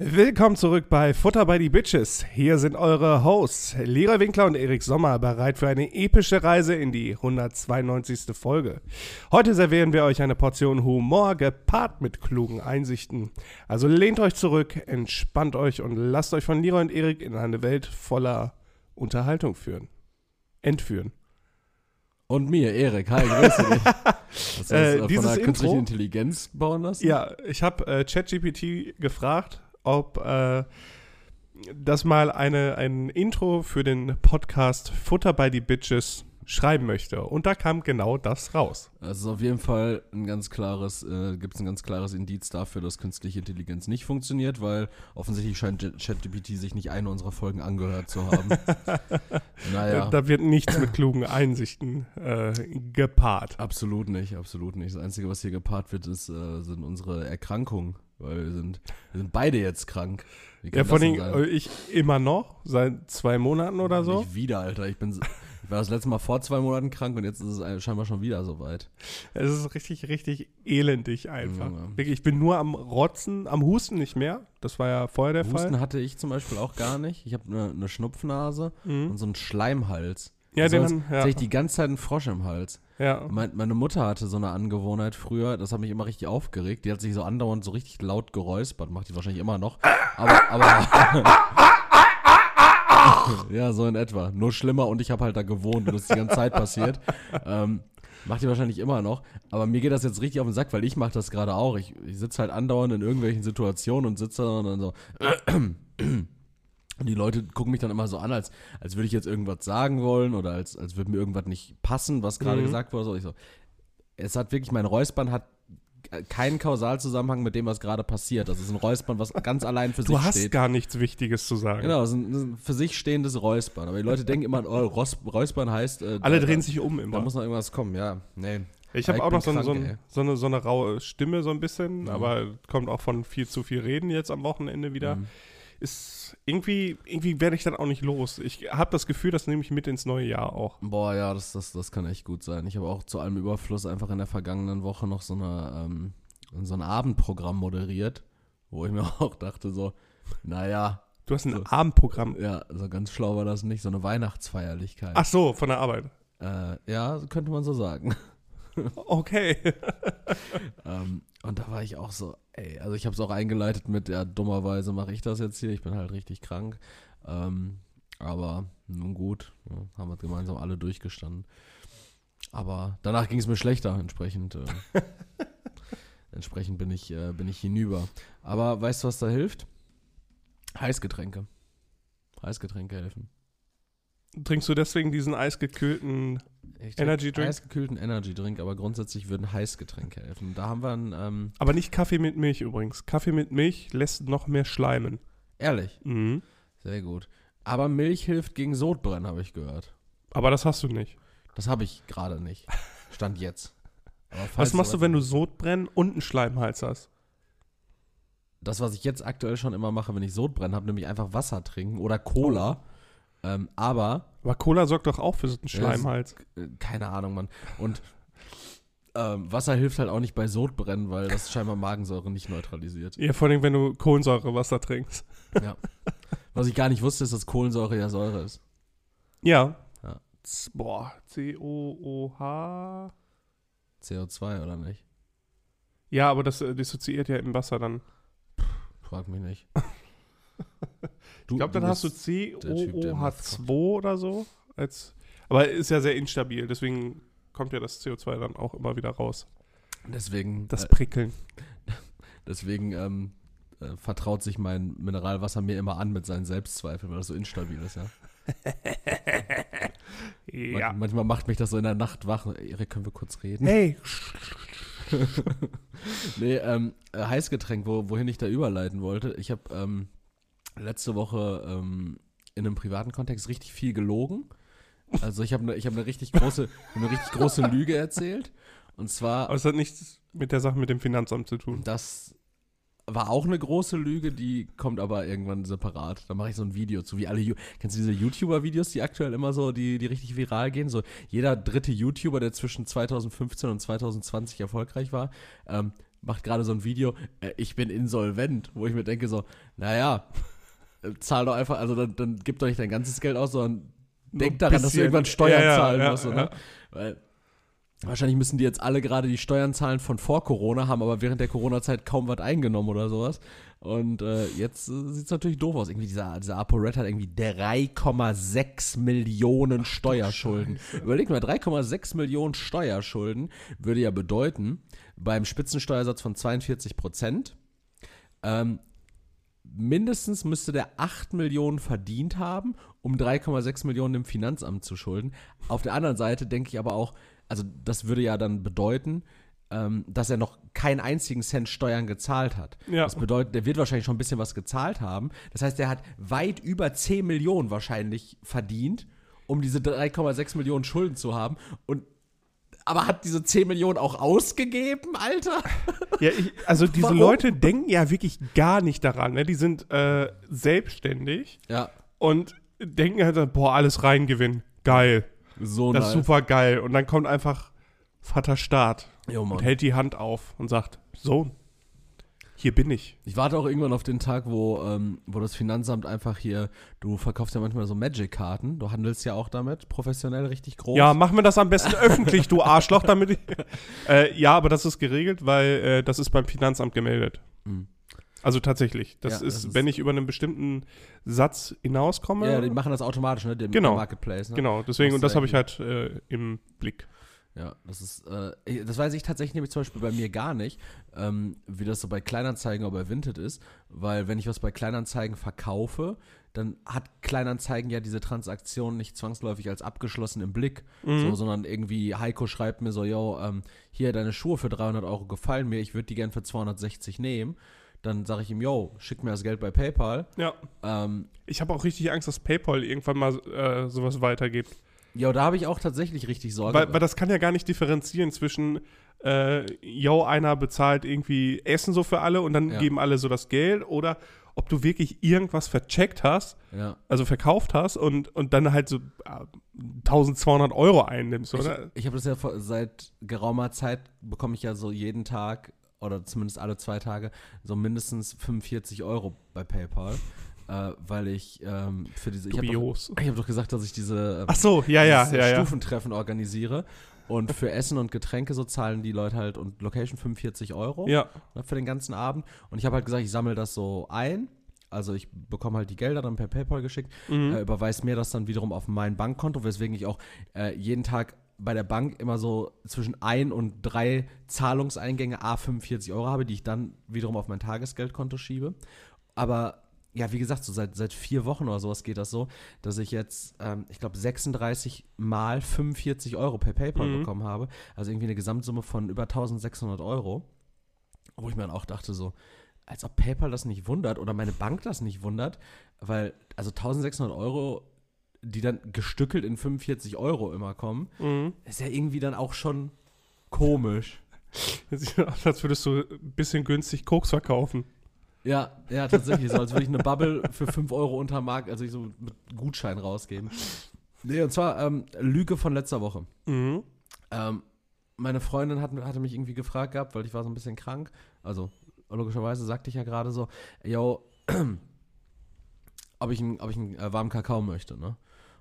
Willkommen zurück bei Futter bei die Bitches. Hier sind eure Hosts Lira Winkler und Erik Sommer bereit für eine epische Reise in die 192. Folge. Heute servieren wir euch eine Portion Humor gepaart mit klugen Einsichten. Also lehnt euch zurück, entspannt euch und lasst euch von Lira und Erik in eine Welt voller Unterhaltung führen. Entführen. Und mir, Erik. Hi, grüße dich. Hast du Äh, dieses von der künstlichen Intelligenz bauen lassen? Ja, ich habe äh, ChatGPT gefragt, ob äh, das mal eine, ein Intro für den Podcast Futter bei die Bitches schreiben möchte. Und da kam genau das raus. Also auf jeden Fall ein ganz klares, äh, gibt es ein ganz klares Indiz dafür, dass künstliche Intelligenz nicht funktioniert, weil offensichtlich scheint ChatGPT sich nicht eine unserer Folgen angehört zu haben. naja. Da wird nichts mit klugen Einsichten äh, gepaart. Absolut nicht, absolut nicht. Das Einzige, was hier gepaart wird, ist, äh, sind unsere Erkrankungen. Weil wir sind, wir sind beide jetzt krank. Ja, vor allem ich immer noch, seit zwei Monaten oder so. Nicht wieder, Alter. Ich bin, ich war das letzte Mal vor zwei Monaten krank und jetzt ist es scheinbar schon wieder soweit. Es ist richtig, richtig elendig einfach. Ja. Ich bin nur am Rotzen, am Husten nicht mehr. Das war ja vorher der Husten Fall. hatte ich zum Beispiel auch gar nicht. Ich habe eine ne Schnupfnase Mhm. und so einen Schleimhals. Ja, also den haben- ja. ich die ganze Zeit einen Frosch im Hals. Ja. Mein, meine Mutter hatte so eine Angewohnheit früher, das hat mich immer richtig aufgeregt. Die hat sich so andauernd so richtig laut geräuspert, macht die wahrscheinlich immer noch. Aber, aber. ja, so in etwa. Nur schlimmer und ich habe halt da gewohnt und das ist die ganze Zeit passiert. Ähm, macht die wahrscheinlich immer noch. Aber mir geht das jetzt richtig auf den Sack, weil ich mache das gerade auch. Ich, ich sitze halt andauernd in irgendwelchen Situationen und sitze dann so. Und die Leute gucken mich dann immer so an, als, als würde ich jetzt irgendwas sagen wollen oder als, als würde mir irgendwas nicht passen, was gerade Mhm. gesagt wurde. So, ich so, es hat wirklich, mein Räuspern hat keinen Kausalzusammenhang mit dem, was gerade passiert. Das ist ein Räuspern, was ganz allein für Du sich hast steht. gar nichts Wichtiges zu sagen. Genau, es ist ein, ein für sich stehendes Räuspern. Aber die Leute denken immer, oh, Räuspern heißt. Äh, Alle da, drehen da, sich um Da immer. muss noch irgendwas kommen, ja. Nee. Ich habe auch noch so, eine, so, krank, eine, ey. so, eine, so eine raue Stimme so ein bisschen, Mhm. aber kommt auch von viel zu viel Reden jetzt am Wochenende wieder. Mhm. Ist irgendwie, irgendwie werde ich dann auch nicht los. Ich habe das Gefühl, das nehme ich mit ins neue Jahr auch. Boah, ja, das, das, das kann echt gut sein. Ich habe auch zu allem Überfluss einfach in der vergangenen Woche noch so, eine, ähm, so ein Abendprogramm moderiert, wo ich mir auch dachte, so, naja, Du hast ein So. Abendprogramm. ja, so ganz schlau war das nicht, so eine Weihnachtsfeierlichkeit. Ach so, von der Arbeit. Äh, ja, könnte man so sagen. Okay. ähm, und da war ich auch so, ey, also ich habe es auch eingeleitet mit, ja, dummerweise mache ich das jetzt hier, ich bin halt richtig krank. Ähm, aber nun gut, ja, haben wir gemeinsam alle durchgestanden. Aber danach ging es mir schlechter, entsprechend. Äh, entsprechend bin ich, äh, bin ich hinüber. Aber weißt du, was da hilft? Heißgetränke. Heißgetränke helfen. Trinkst du deswegen diesen eisgekühlten Ich Energy Drink? Eisgekühlten Energy Drink, aber grundsätzlich würden Heißgetränke helfen. Da haben wir ein, ähm, Aber nicht Kaffee mit Milch übrigens. Kaffee mit Milch lässt noch mehr schleimen. ehrlich, Mhm. sehr gut. Aber Milch hilft gegen Sodbrennen, habe ich gehört. Aber das hast du nicht. Das habe ich gerade nicht. Stand jetzt. Was machst du, wenn du Sodbrennen und einen Schleimhals hast? Das, was ich jetzt aktuell schon immer mache, wenn ich Sodbrennen habe, nämlich einfach Wasser trinken oder Cola. Ähm, aber, Aber Cola sorgt doch auch für so einen Schleimhals. äh, keine Ahnung, Mann. Und ähm, Wasser hilft halt auch nicht bei Sodbrennen, weil das scheinbar Magensäure nicht neutralisiert. Ja, vor allem, wenn du Kohlensäurewasser trinkst. Ja. Was ich gar nicht wusste, ist, dass Kohlensäure ja Säure ist. Ja. Ja. Boah, C-O-O-H. CO2 oder nicht? Ja, aber das äh, dissoziiert ja im Wasser dann. Frag mich nicht. Ich glaube, dann hast du bist- Typ, der immer COOH2 oder so. Als, aber ist ja sehr instabil, deswegen kommt ja das CO2 dann auch immer wieder raus. Deswegen, Das äh, Prickeln. deswegen ähm, äh, vertraut sich mein Mineralwasser mir immer an mit seinen Selbstzweifeln, weil das so instabil ist, ja. Man- Ja. Manchmal macht mich das so in der Nacht wach. Erik, können wir kurz reden? Hey, Nee, ähm, äh, Heißgetränk, wo, wohin ich da überleiten wollte. Ich habe ähm, letzte Woche ähm, in einem privaten Kontext richtig viel gelogen. Also ich habe eine ich hab ne richtig große, eine richtig große Lüge erzählt. Und zwar aber es hat nichts mit der Sache mit dem Finanzamt zu tun. Das war auch eine große Lüge, die kommt aber irgendwann separat. Da mache ich so ein Video zu, wie alle, kennst du diese YouTuber-Videos, die aktuell immer so, die, die richtig viral gehen? So jeder dritte YouTuber, der zwischen 2015 und 2020 erfolgreich war, ähm, macht gerade so ein Video, äh, ich bin insolvent, wo ich mir denke so, naja, zahl doch einfach, also dann, dann gib doch nicht dein ganzes Geld aus, sondern denk daran, dass du bisschen. irgendwann Steuern Ja, zahlen ja, musst. ja. Ne? Weil wahrscheinlich müssen die jetzt alle gerade die Steuern zahlen von vor Corona, haben aber während der Corona-Zeit kaum was eingenommen oder sowas. Und äh, jetzt äh, sieht es natürlich doof aus. Irgendwie dieser, dieser ApoRed hat irgendwie 3,6 Millionen Steuerschulden. Überleg mal, 3,6 Millionen Steuerschulden würde ja bedeuten, beim Spitzensteuersatz von 42 Prozent, ähm, mindestens müsste der 8 Millionen verdient haben, um 3,6 Millionen dem Finanzamt zu schulden. Auf der anderen Seite denke ich aber auch, also das würde ja dann bedeuten, ähm, dass er noch keinen einzigen Cent Steuern gezahlt hat. Ja. Das bedeutet, der wird wahrscheinlich schon ein bisschen was gezahlt haben. Das heißt, der hat weit über 10 Millionen wahrscheinlich verdient, um diese 3,6 Millionen Schulden zu haben. Und aber hat diese 10 Millionen auch ausgegeben, Alter? Ja, ich, also diese Warum? Leute denken ja wirklich gar nicht daran. Ne? Die sind äh, selbstständig Ja, und denken halt, boah, alles reingewinn. Geil. so Das ist super geil. Und dann kommt einfach Vater Staat Jo, und hält die Hand auf und sagt, Sohn, hier bin ich. Ich warte auch irgendwann auf den Tag, wo, ähm, wo das Finanzamt einfach hier, du verkaufst ja manchmal so Magic-Karten, du handelst ja auch damit, professionell richtig groß. Ja, mach mir das am besten öffentlich, du Arschloch, damit ich. Äh, ja, aber das ist geregelt, weil äh, das ist beim Finanzamt gemeldet. Mhm. Also tatsächlich. Das, Ja, ist, das ist- wenn ich über einen bestimmten Satz hinauskomme. Ja, die machen das automatisch, ne? Dem Genau. Marketplace, ne? genau, deswegen, und das habe ich halt äh, im Blick. Ja, das ist, äh, das weiß ich tatsächlich nämlich zum Beispiel bei mir gar nicht, ähm, wie das so bei Kleinanzeigen oder bei Vinted ist, weil wenn ich was bei Kleinanzeigen verkaufe, dann hat Kleinanzeigen ja diese Transaktion nicht zwangsläufig als abgeschlossen im Blick, so, sondern irgendwie Heiko schreibt mir so, yo, ähm, hier deine Schuhe für 300 Euro gefallen mir, ich würde die gern für 260 nehmen. Dann sage ich ihm, yo, schick mir das Geld bei PayPal. Ja. Ähm, Ich habe auch richtig Angst, dass PayPal irgendwann mal äh, sowas weitergibt. Ja, da habe ich auch tatsächlich richtig Sorge. Weil, weil das kann ja gar nicht differenzieren zwischen, äh, yo, einer bezahlt irgendwie Essen so für alle und dann Ja. geben alle so das Geld oder ob du wirklich irgendwas vercheckt hast, ja. also verkauft hast und, und dann halt so äh, 1200 Euro einnimmst, oder? Ich, ich habe das ja vor, seit geraumer Zeit bekomme ich ja so jeden Tag oder zumindest alle zwei Tage so mindestens 45 Euro bei PayPal, äh, weil ich ähm, für diese. Ich habe doch, hab doch gesagt, dass ich diese, äh, Ach so, ja, ja, ja, ja. Stufentreffen organisiere. Und für Essen und Getränke so zahlen die Leute halt und Location 45 Euro Ja, ne, für den ganzen Abend. Und ich habe halt gesagt, ich sammle das so ein. Also ich bekomme halt die Gelder dann per PayPal geschickt, Mhm. äh, überweise mir das dann wiederum auf mein Bankkonto, weswegen ich auch äh, jeden Tag bei der Bank immer so zwischen ein und drei Zahlungseingänge A 45 Euro habe, die ich dann wiederum auf mein Tagesgeldkonto schiebe. Aber ja, wie gesagt, so seit, seit vier Wochen oder sowas geht das so, dass ich jetzt, ähm, ich glaube, 36 mal 45 Euro per PayPal Mhm. bekommen habe. Also irgendwie eine Gesamtsumme von über 1600 Euro. Wo ich mir dann auch dachte, so, als ob PayPal das nicht wundert oder meine Bank das nicht wundert, weil, also 1600 Euro, die dann gestückelt in 45 Euro immer kommen, mhm. ist ja irgendwie dann auch schon komisch. Das sieht aus, als würdest du ein bisschen günstig Koks verkaufen. Ja, ja, tatsächlich. So, als würde ich eine Bubble für 5 Euro unter Markt, also ich so mit Gutschein rausgeben. Nee, und zwar ähm, Lüge von letzter Woche. Mhm. Ähm, meine Freundin hat, hatte mich irgendwie gefragt gehabt, weil ich war so ein bisschen krank. Also, logischerweise sagte ich ja gerade so, yo, ob ich einen, ob ich einen äh, warmen Kakao möchte, ne?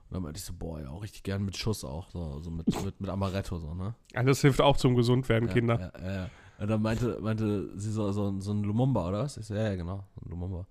Und dann meinte ich so, boah, ja, auch richtig gern mit Schuss auch, so, so mit, mit, mit Amaretto, so, ne? Ja, das hilft auch zum Gesundwerden, Ja, Kinder. Ja, ja, ja. Und dann meinte, meinte sie so, so, so ein Lumumba, oder was? Ich so, ja, ja, genau, so ein Lumumba.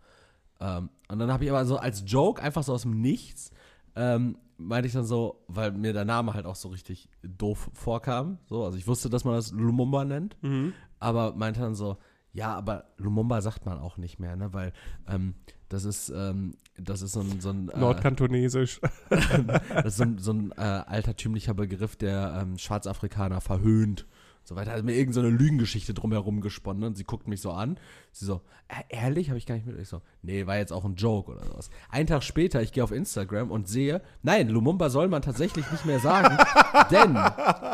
Ähm, und dann habe ich aber so als Joke, einfach so aus dem Nichts, ähm, meinte ich dann so, weil mir der Name halt auch so richtig doof vorkam. So, also ich wusste, dass man das Lumumba nennt, Mhm. aber meinte dann so, ja, aber Lumumba sagt man auch nicht mehr, ne? Weil ähm, das ist, ähm, das ist so ein, so ein äh, Nordkantonesisch. das ist so ein, so ein äh, altertümlicher Begriff, der ähm, Schwarzafrikaner verhöhnt. So weiter. Hat mir irgendeine so eine Lügengeschichte drumherum gesponnen. Und sie guckt mich so an. Sie so, äh, ehrlich? Habe ich gar nicht mit. Ich so, nee, war jetzt auch ein Joke oder sowas. Einen Tag später, ich gehe auf Instagram und sehe, nein, Lumumba soll man tatsächlich nicht mehr sagen. denn,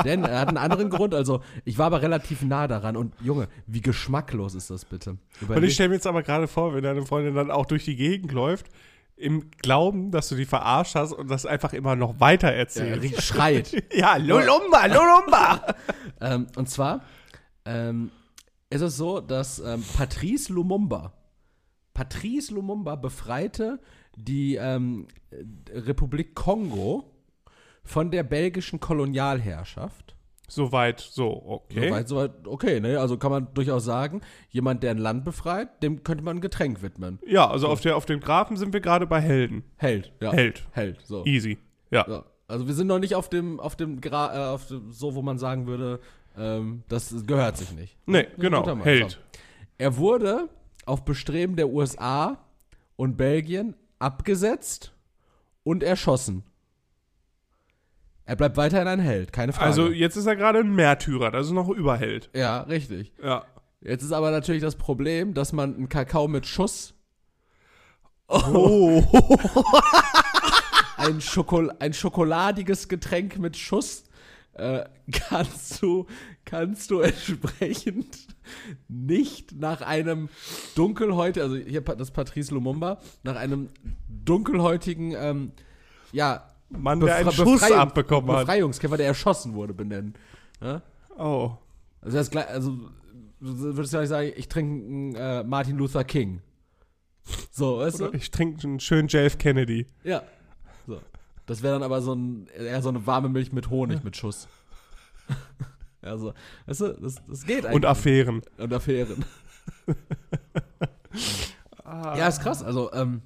denn er hat einen anderen Grund. Also, ich war aber relativ nah daran. Und Junge, wie geschmacklos ist das bitte? Und Überleg- ich stelle mir jetzt aber gerade vor, wenn deine Freundin dann auch durch die Gegend läuft, im Glauben, dass du die verarscht hast und das einfach immer noch weiter ja, erzählst. richtig schreit. Ja, Lulumba, Lulumba! Ähm, und zwar, ähm, ist es so, dass ähm, Patrice Lumumba, Patrice Lumumba befreite die ähm, Republik Kongo von der belgischen Kolonialherrschaft. Soweit, so, okay. Soweit, soweit, okay, ne? Also kann man durchaus sagen, jemand, der ein Land befreit, dem könnte man ein Getränk widmen. Ja, also auf, der, auf dem Grafen sind wir gerade bei Helden. Held, ja. Held. Held, so. Easy. Ja. so. Also wir sind noch nicht auf dem, auf dem, Gra äh, auf dem so, wo man sagen würde, ähm, das gehört sich nicht. Nee, genau. Held. So. Er wurde auf Bestreben der USA und Belgien abgesetzt und erschossen. Er bleibt weiterhin ein Held, keine Frage. Also jetzt ist er gerade ein Märtyrer, das ist noch Überheld. ja, richtig. Ja. Jetzt ist aber natürlich das Problem, dass man einen Kakao mit Schuss, Oh. ein, Schokol ein schokoladiges Getränk mit Schuss, äh, kannst du, kannst du entsprechend nicht nach einem dunkelhäutigen, also hier das Patrice Lumumba, nach einem dunkelhäutigen, ähm, ja, Mann, der einen Befre- Schuss Befreiung- abbekommen hat. Befreiungskämpfer, der erschossen wurde, benennen. Ja? Oh. Also das also du würdest ja nicht sagen, ich trinke einen äh, Martin Luther King. So, weißt du? Ich trinke einen schönen JF Kennedy. Ja. So. Das wäre dann aber so ein, eher so eine warme Milch mit Honig mit Schuss. also, weißt du, das, das geht eigentlich. Und Affären. Und Affären. Ja, ist krass. Also, ähm,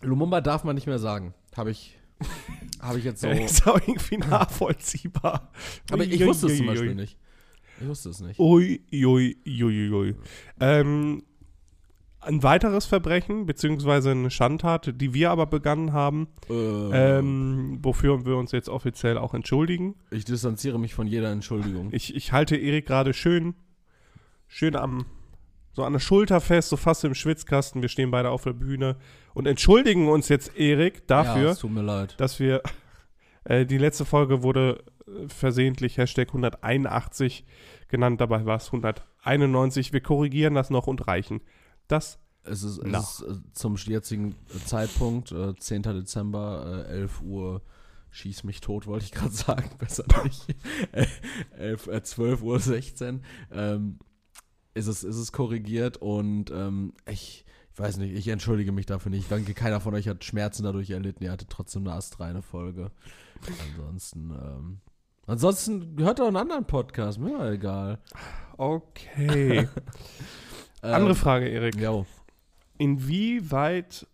Lumumba darf man nicht mehr sagen. Habe ich, habe ich jetzt so. Ist auch irgendwie nachvollziehbar. Aber ich Ui, wusste es ui, zum ui, Beispiel ui. nicht. Ich wusste es nicht. Ui, ui, ui, ui. Ähm, ein weiteres Verbrechen, beziehungsweise eine Schandtat, die wir aber begangen haben, Äh, ähm, wofür wir uns jetzt offiziell auch entschuldigen. ich distanziere mich von jeder Entschuldigung. Ich, ich halte Erik gerade schön, schön am, so an der Schulter fest, so fast im Schwitzkasten. Wir stehen beide auf der Bühne und entschuldigen uns jetzt, Erik, Ja, dafür, leid. dass wir, äh, die letzte Folge wurde äh, versehentlich Hashtag 181 genannt, dabei war es 191. Wir korrigieren das noch und reichen. Das, Es ist, es ist äh, zum jetzigen Zeitpunkt, äh, 10. Dezember, äh, 11 Uhr, schieß mich tot, wollte ich gerade sagen, besser nicht. Äh, 11, äh, 12 Uhr 16 ähm, ist, es, ist es korrigiert und ähm, ich, ich weiß nicht, ich entschuldige mich dafür nicht. Ich denke, keiner von euch hat Schmerzen dadurch erlitten. Ihr hattet trotzdem eine astreine Folge. Ansonsten, ähm, ansonsten hört doch einen anderen Podcast, mir mal egal. okay. Ähm, Andere Frage, Erik. Jo. Inwieweit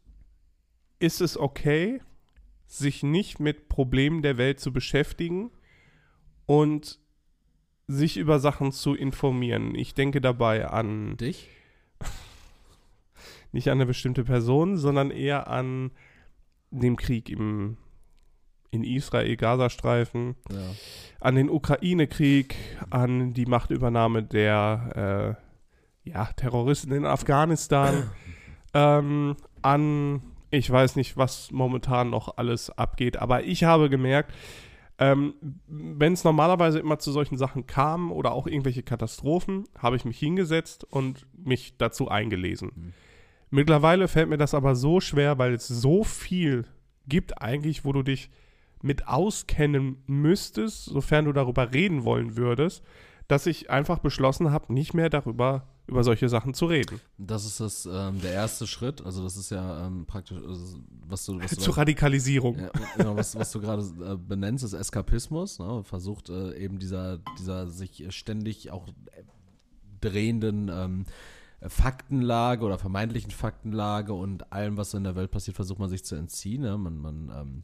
ist es okay, sich nicht mit Problemen der Welt zu beschäftigen und sich über Sachen zu informieren? Ich denke dabei an Dich? Nicht an eine bestimmte Person, sondern eher an den Krieg im, in Israel, Gazastreifen, Ja. an den Ukraine-Krieg, an die Machtübernahme der äh, ja, Terroristen in Afghanistan, ähm, an ich weiß nicht, was momentan noch alles abgeht, aber ich habe gemerkt, ähm, wenn es normalerweise immer zu solchen Sachen kam oder auch irgendwelche Katastrophen, habe ich mich hingesetzt und mich dazu eingelesen. Mhm. Mittlerweile fällt mir das aber so schwer, weil es so viel gibt eigentlich, wo du dich mit auskennen müsstest, sofern du darüber reden wollen würdest, dass ich einfach beschlossen habe, nicht mehr darüber über solche Sachen zu reden. Das ist das, ähm, der erste Schritt. Also das ist ja ähm, praktisch, also, was du, was du, Zur Radikalisierung. ja, genau, was, was du gerade äh, benennst, ist Eskapismus. Ne? Versucht äh, eben dieser, dieser sich ständig auch drehenden ähm, Faktenlage oder vermeintlichen Faktenlage und allem, was so in der Welt passiert, versucht man sich zu entziehen. Ne? Man, man ähm,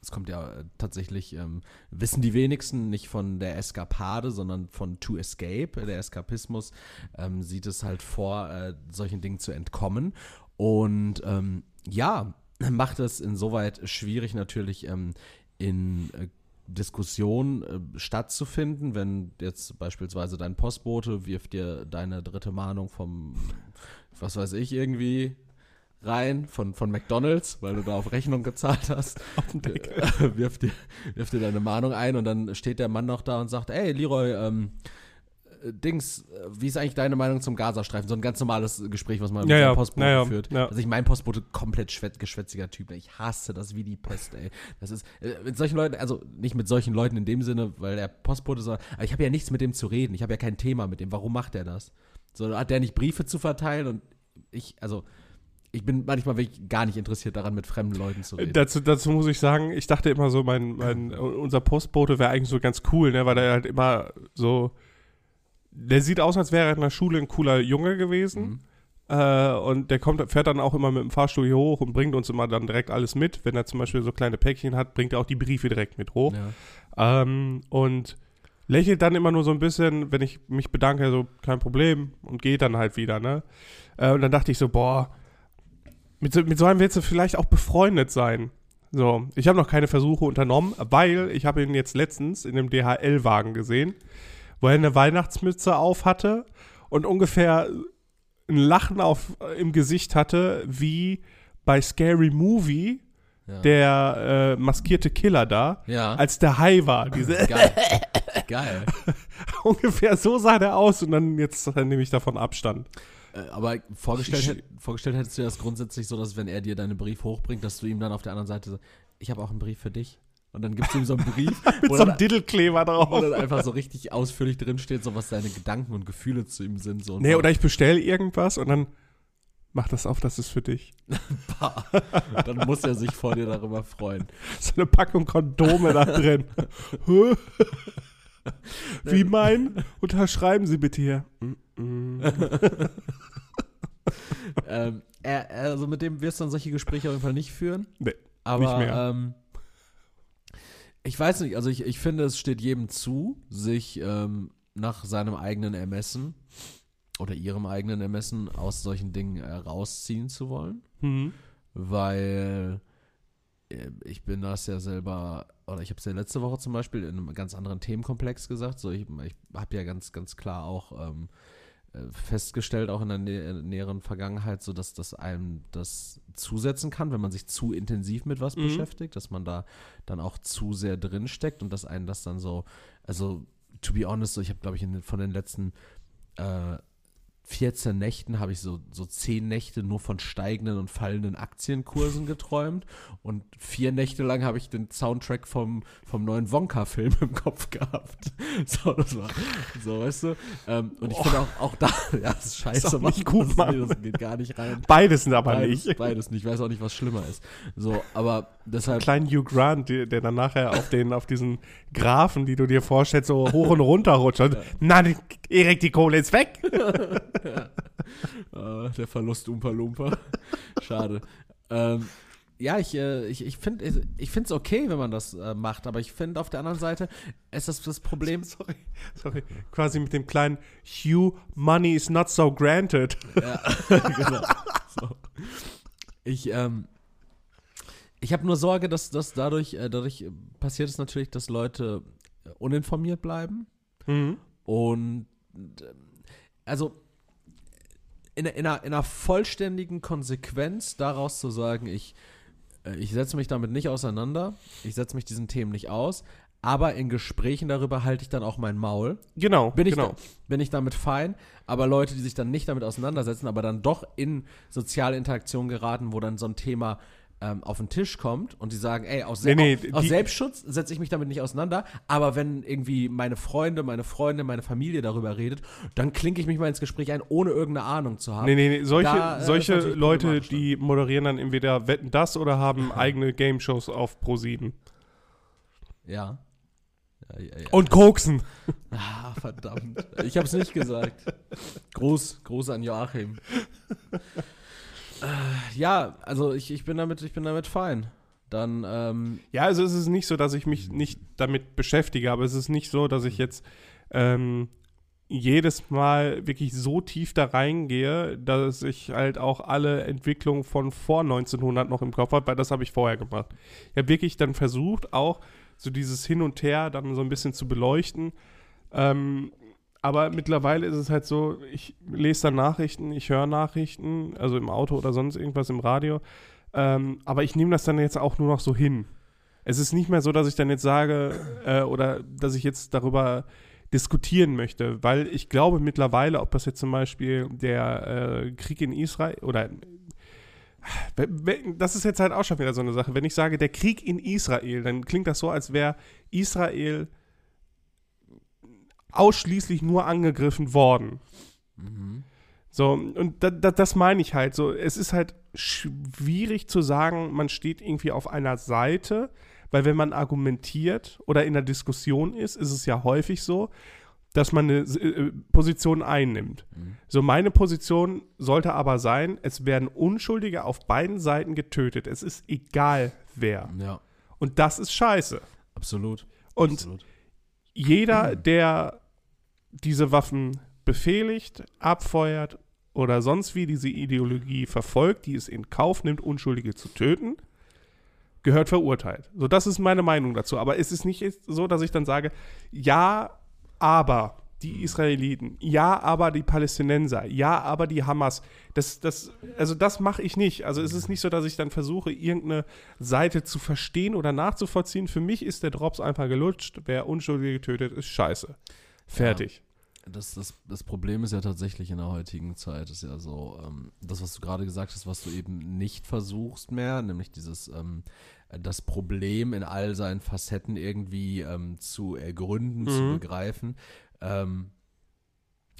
es kommt ja äh, tatsächlich, ähm, wissen die wenigsten, nicht von der Eskapade, sondern von To Escape. Der Eskapismus ähm, sieht es halt vor, äh, solchen Dingen zu entkommen. Und ähm, ja, macht es insoweit schwierig natürlich ähm, in äh, Diskussion äh, stattzufinden, wenn jetzt beispielsweise dein Postbote wirft dir deine dritte Mahnung vom, was weiß ich, irgendwie rein von, von McDonalds, weil du da auf Rechnung gezahlt hast. wirft, dir, wirft dir deine Mahnung ein und dann steht der Mann noch da und sagt, ey Leroy, ähm, Dings, äh, wie ist eigentlich deine Meinung zum Gazastreifen? So ein ganz normales Gespräch, was man Ja, mit ja, seinem Postboten ja, ja, führt. ja. Also ich mein Postbote komplett schwät, geschwätziger Typ. ne? Ich hasse das wie die Pest, ey. Das ist äh, mit solchen Leuten, also nicht mit solchen Leuten in dem Sinne, weil der Postbote so, aber ich habe ja nichts mit dem zu reden. Ich habe ja kein Thema mit dem. Warum macht er das? So hat der nicht Briefe zu verteilen und ich, also ich bin manchmal wirklich gar nicht interessiert daran, mit fremden Leuten zu reden. Dazu, dazu muss ich sagen, ich dachte immer so, mein, mein, unser Postbote wäre eigentlich so ganz cool, ne, weil er halt immer so, der sieht aus, als wäre er in der Schule ein cooler Junge gewesen. Mhm. Äh, und der kommt, fährt dann auch immer mit dem Fahrstuhl hier hoch und bringt uns immer dann direkt alles mit. Wenn er zum Beispiel so kleine Päckchen hat, bringt er auch die Briefe direkt mit hoch. Ja. Ähm, und lächelt dann immer nur so ein bisschen, wenn ich mich bedanke, so kein Problem und geht dann halt wieder, ne? Äh, und dann dachte ich so, boah, mit so, mit so einem willst du vielleicht auch befreundet sein. So, ich habe noch keine Versuche unternommen, weil ich habe ihn jetzt letztens in dem DHL-Wagen gesehen, wo er eine Weihnachtsmütze auf hatte und ungefähr ein Lachen auf, im Gesicht hatte, wie bei Scary Movie Ja. der äh, maskierte Killer da, ja. als der Hai war. Diese Geil. Geil. ungefähr so sah der aus und dann jetzt äh, nehme ich davon Abstand. Äh, Aber vorgestellt, hätt, vorgestellt hättest du das grundsätzlich so, dass wenn er dir deinen Brief hochbringt, dass du ihm dann auf der anderen Seite so, ich habe auch einen Brief für dich. Und dann gibst du ihm so einen Brief, Mit wo, so einem Diddlekleber wo drauf. dann einfach so richtig ausführlich drinsteht, so was seine Gedanken und Gefühle zu ihm sind. So Nee, oder ich bestelle irgendwas und dann mach das auf, das ist für dich. Dann muss er sich vor dir darüber freuen. So eine Packung Kondome da drin. Wie mein? Unterschreiben Sie bitte hier. Mm, mm. ähm, also mit dem wirst du dann solche Gespräche auf jeden Fall nicht führen. Nee, aber, nicht mehr. Ähm, ich weiß nicht, also ich, ich finde, es steht jedem zu, sich ähm, nach seinem eigenen Ermessen oder ihrem eigenen Ermessen aus solchen Dingen äh, rausziehen zu wollen, Hm. weil äh, ich bin das ja selber, oder ich habe es ja letzte Woche zum Beispiel in einem ganz anderen Themenkomplex gesagt, so ich, ich habe ja ganz, ganz klar auch ähm, äh, festgestellt, auch in der nä näheren Vergangenheit, so dass das einem das zusetzen kann, wenn man sich zu intensiv mit was Mhm. beschäftigt, dass man da dann auch zu sehr drin steckt und dass einen das dann so, also to be honest, so ich habe glaube ich in, von den letzten äh, 14 Nächten habe ich so, so 10 Nächte nur von steigenden und fallenden Aktienkursen geträumt und vier Nächte lang habe ich den Soundtrack vom, vom neuen Wonka-Film im Kopf gehabt. So, das war, so, weißt du? Ähm, und ich finde auch, auch da, ja, das ist scheiße, auch nicht gut, das, Mann. das geht gar nicht rein. Beides sind aber Beides, nicht. beides nicht. Ich weiß auch nicht, was schlimmer ist. So, aber deshalb, Kleinen Hugh Grant, der, dann nachher auf, den, auf diesen Graphen, die du dir vorstellst, so hoch und runter rutscht. Na, die- Erik, die Kohle ist weg. äh, der Verlust Umpa Lumpa. Schade. ähm, ja, ich, äh, ich, ich finde ich es okay, wenn man das äh, macht, aber ich finde auf der anderen Seite ist das das Problem. Sorry, sorry. Quasi mit dem kleinen Hugh, money is not so granted. Ja, genau. So. Ich, ähm, ich habe nur Sorge, dass, dass dadurch, äh, dadurch passiert es natürlich, dass Leute äh, uninformiert bleiben. Mhm. Und ähm, also in, in, einer, in einer vollständigen Konsequenz daraus zu sagen, ich, äh, ich setze mich damit nicht auseinander, ich setze mich diesen Themen nicht aus, aber in Gesprächen darüber halte ich dann auch mein Maul. Genau, Bin ich, genau. da, bin ich damit fein, aber Leute, die sich dann nicht damit auseinandersetzen, aber dann doch in soziale Interaktion geraten, wo dann so ein Thema ähm, auf den Tisch kommt und die sagen, ey, aus, Nee, nee, aus, aus Selbstschutz setze ich mich damit nicht auseinander, aber wenn irgendwie meine Freunde, meine Freunde, meine Familie darüber redet, dann klinke ich mich mal ins Gespräch ein, ohne irgendeine Ahnung zu haben. Nee, nee, nee. Solche, Da, äh, solche Leute, die moderieren dann entweder Wetten das oder haben eigene Game-Shows auf Pro7. Ja. Ja, ja, ja. Und koksen. Ah, verdammt. Ich habe es nicht gesagt. Gruß, Gruß an Joachim. Äh, ja, also ich, ich bin damit, ich bin damit fein. Dann, ähm, Ja, also es ist nicht so, dass ich mich nicht damit beschäftige, aber es ist nicht so, dass ich jetzt ähm, jedes Mal wirklich so tief da reingehe, dass ich halt auch alle Entwicklungen von vor 1900 noch im Kopf habe, weil das habe ich vorher gemacht. Ich habe wirklich dann versucht, auch so dieses Hin und Her dann so ein bisschen zu beleuchten. Ähm, aber mittlerweile ist es halt so, ich lese dann Nachrichten, ich höre Nachrichten, also im Auto oder sonst irgendwas im Radio. Ähm, aber ich nehme das dann jetzt auch nur noch so hin. Es ist nicht mehr so, dass ich dann jetzt sage, äh, oder dass ich jetzt darüber diskutieren möchte, weil ich glaube mittlerweile, ob das jetzt zum Beispiel der äh, Krieg in Israel oder das ist jetzt halt auch schon wieder so eine Sache. Wenn ich sage, der Krieg in Israel, dann klingt das so, als wäre Israel ausschließlich nur angegriffen worden. Mhm. So, und da, da, das meine ich halt so. Es ist halt schwierig zu sagen, man steht irgendwie auf einer Seite, weil wenn man argumentiert oder in der Diskussion ist, ist es ja häufig so, dass man eine äh, Position einnimmt. Mhm. So, meine Position sollte aber sein, es werden Unschuldige auf beiden Seiten getötet. Es ist egal wer. Ja. Und das ist scheiße. Absolut. Und Absolut. jeder, der diese Waffen befehligt, abfeuert oder sonst wie diese Ideologie verfolgt, die es in Kauf nimmt, Unschuldige zu töten, gehört verurteilt. So, das ist meine Meinung dazu. Aber es ist nicht so, dass ich dann sage, ja, aber die Israeliten, ja, aber die Palästinenser, ja, aber die Hamas. Das, das, also das mache ich nicht. Also es ist nicht so, dass ich dann versuche, irgendeine Seite zu verstehen oder nachzuvollziehen. Für mich ist der Drops einfach gelutscht. Wer Unschuldige getötet, ist scheiße. Fertig. Ja, das, das, das Problem ist ja tatsächlich in der heutigen Zeit, ist ja so, ähm, das, was du gerade gesagt hast, was du eben nicht versuchst mehr, nämlich dieses ähm, das Problem in all seinen Facetten irgendwie ähm, zu ergründen, mhm. zu begreifen. Ähm,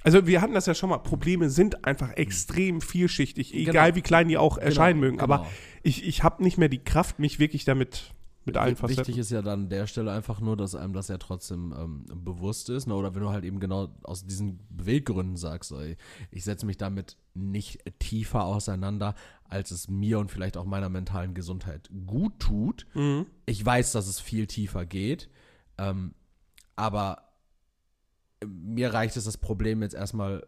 also wir hatten das ja schon mal, Probleme sind einfach extrem vielschichtig, egal genau. wie klein die auch genau, erscheinen mögen. Genau. Aber ich, ich habe nicht mehr die Kraft, mich wirklich damit mit allen Facetten. Wichtig ist ja dann an der Stelle einfach nur, dass einem das ja trotzdem ähm, bewusst ist. Ne? Oder wenn du halt eben genau aus diesen Beweggründen sagst, ey, ich setze mich damit nicht tiefer auseinander, als es mir und vielleicht auch meiner mentalen Gesundheit gut tut. Mhm. Ich weiß, dass es viel tiefer geht. Ähm, aber mir reicht es, das Problem jetzt erstmal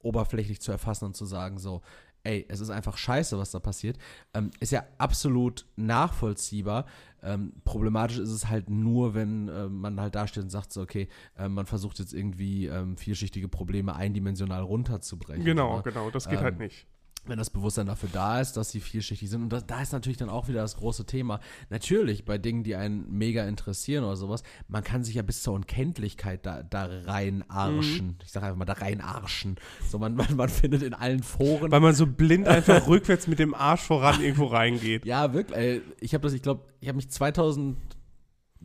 oberflächlich zu erfassen und zu sagen, so, ey, es ist einfach scheiße, was da passiert, ähm, ist ja absolut nachvollziehbar. Ähm, problematisch ist es halt nur, wenn äh, man halt dasteht und sagt so, okay, äh, man versucht jetzt irgendwie ähm, vielschichtige Probleme eindimensional runterzubrechen. Genau, oder? genau, das geht halt ähm, nicht wenn das Bewusstsein dafür da ist, dass sie vielschichtig sind. Und das, da ist natürlich dann auch wieder das große Thema. Natürlich, bei Dingen, die einen mega interessieren oder sowas, man kann sich ja bis zur Unkenntlichkeit da, da reinarschen. Mhm. Ich sage einfach mal, da reinarschen. So, man, man, man findet in allen Foren. Weil man so blind einfach rückwärts mit dem Arsch voran irgendwo reingeht. Ja, wirklich. Ey, ich habe das, ich glaube, ich habe mich 2000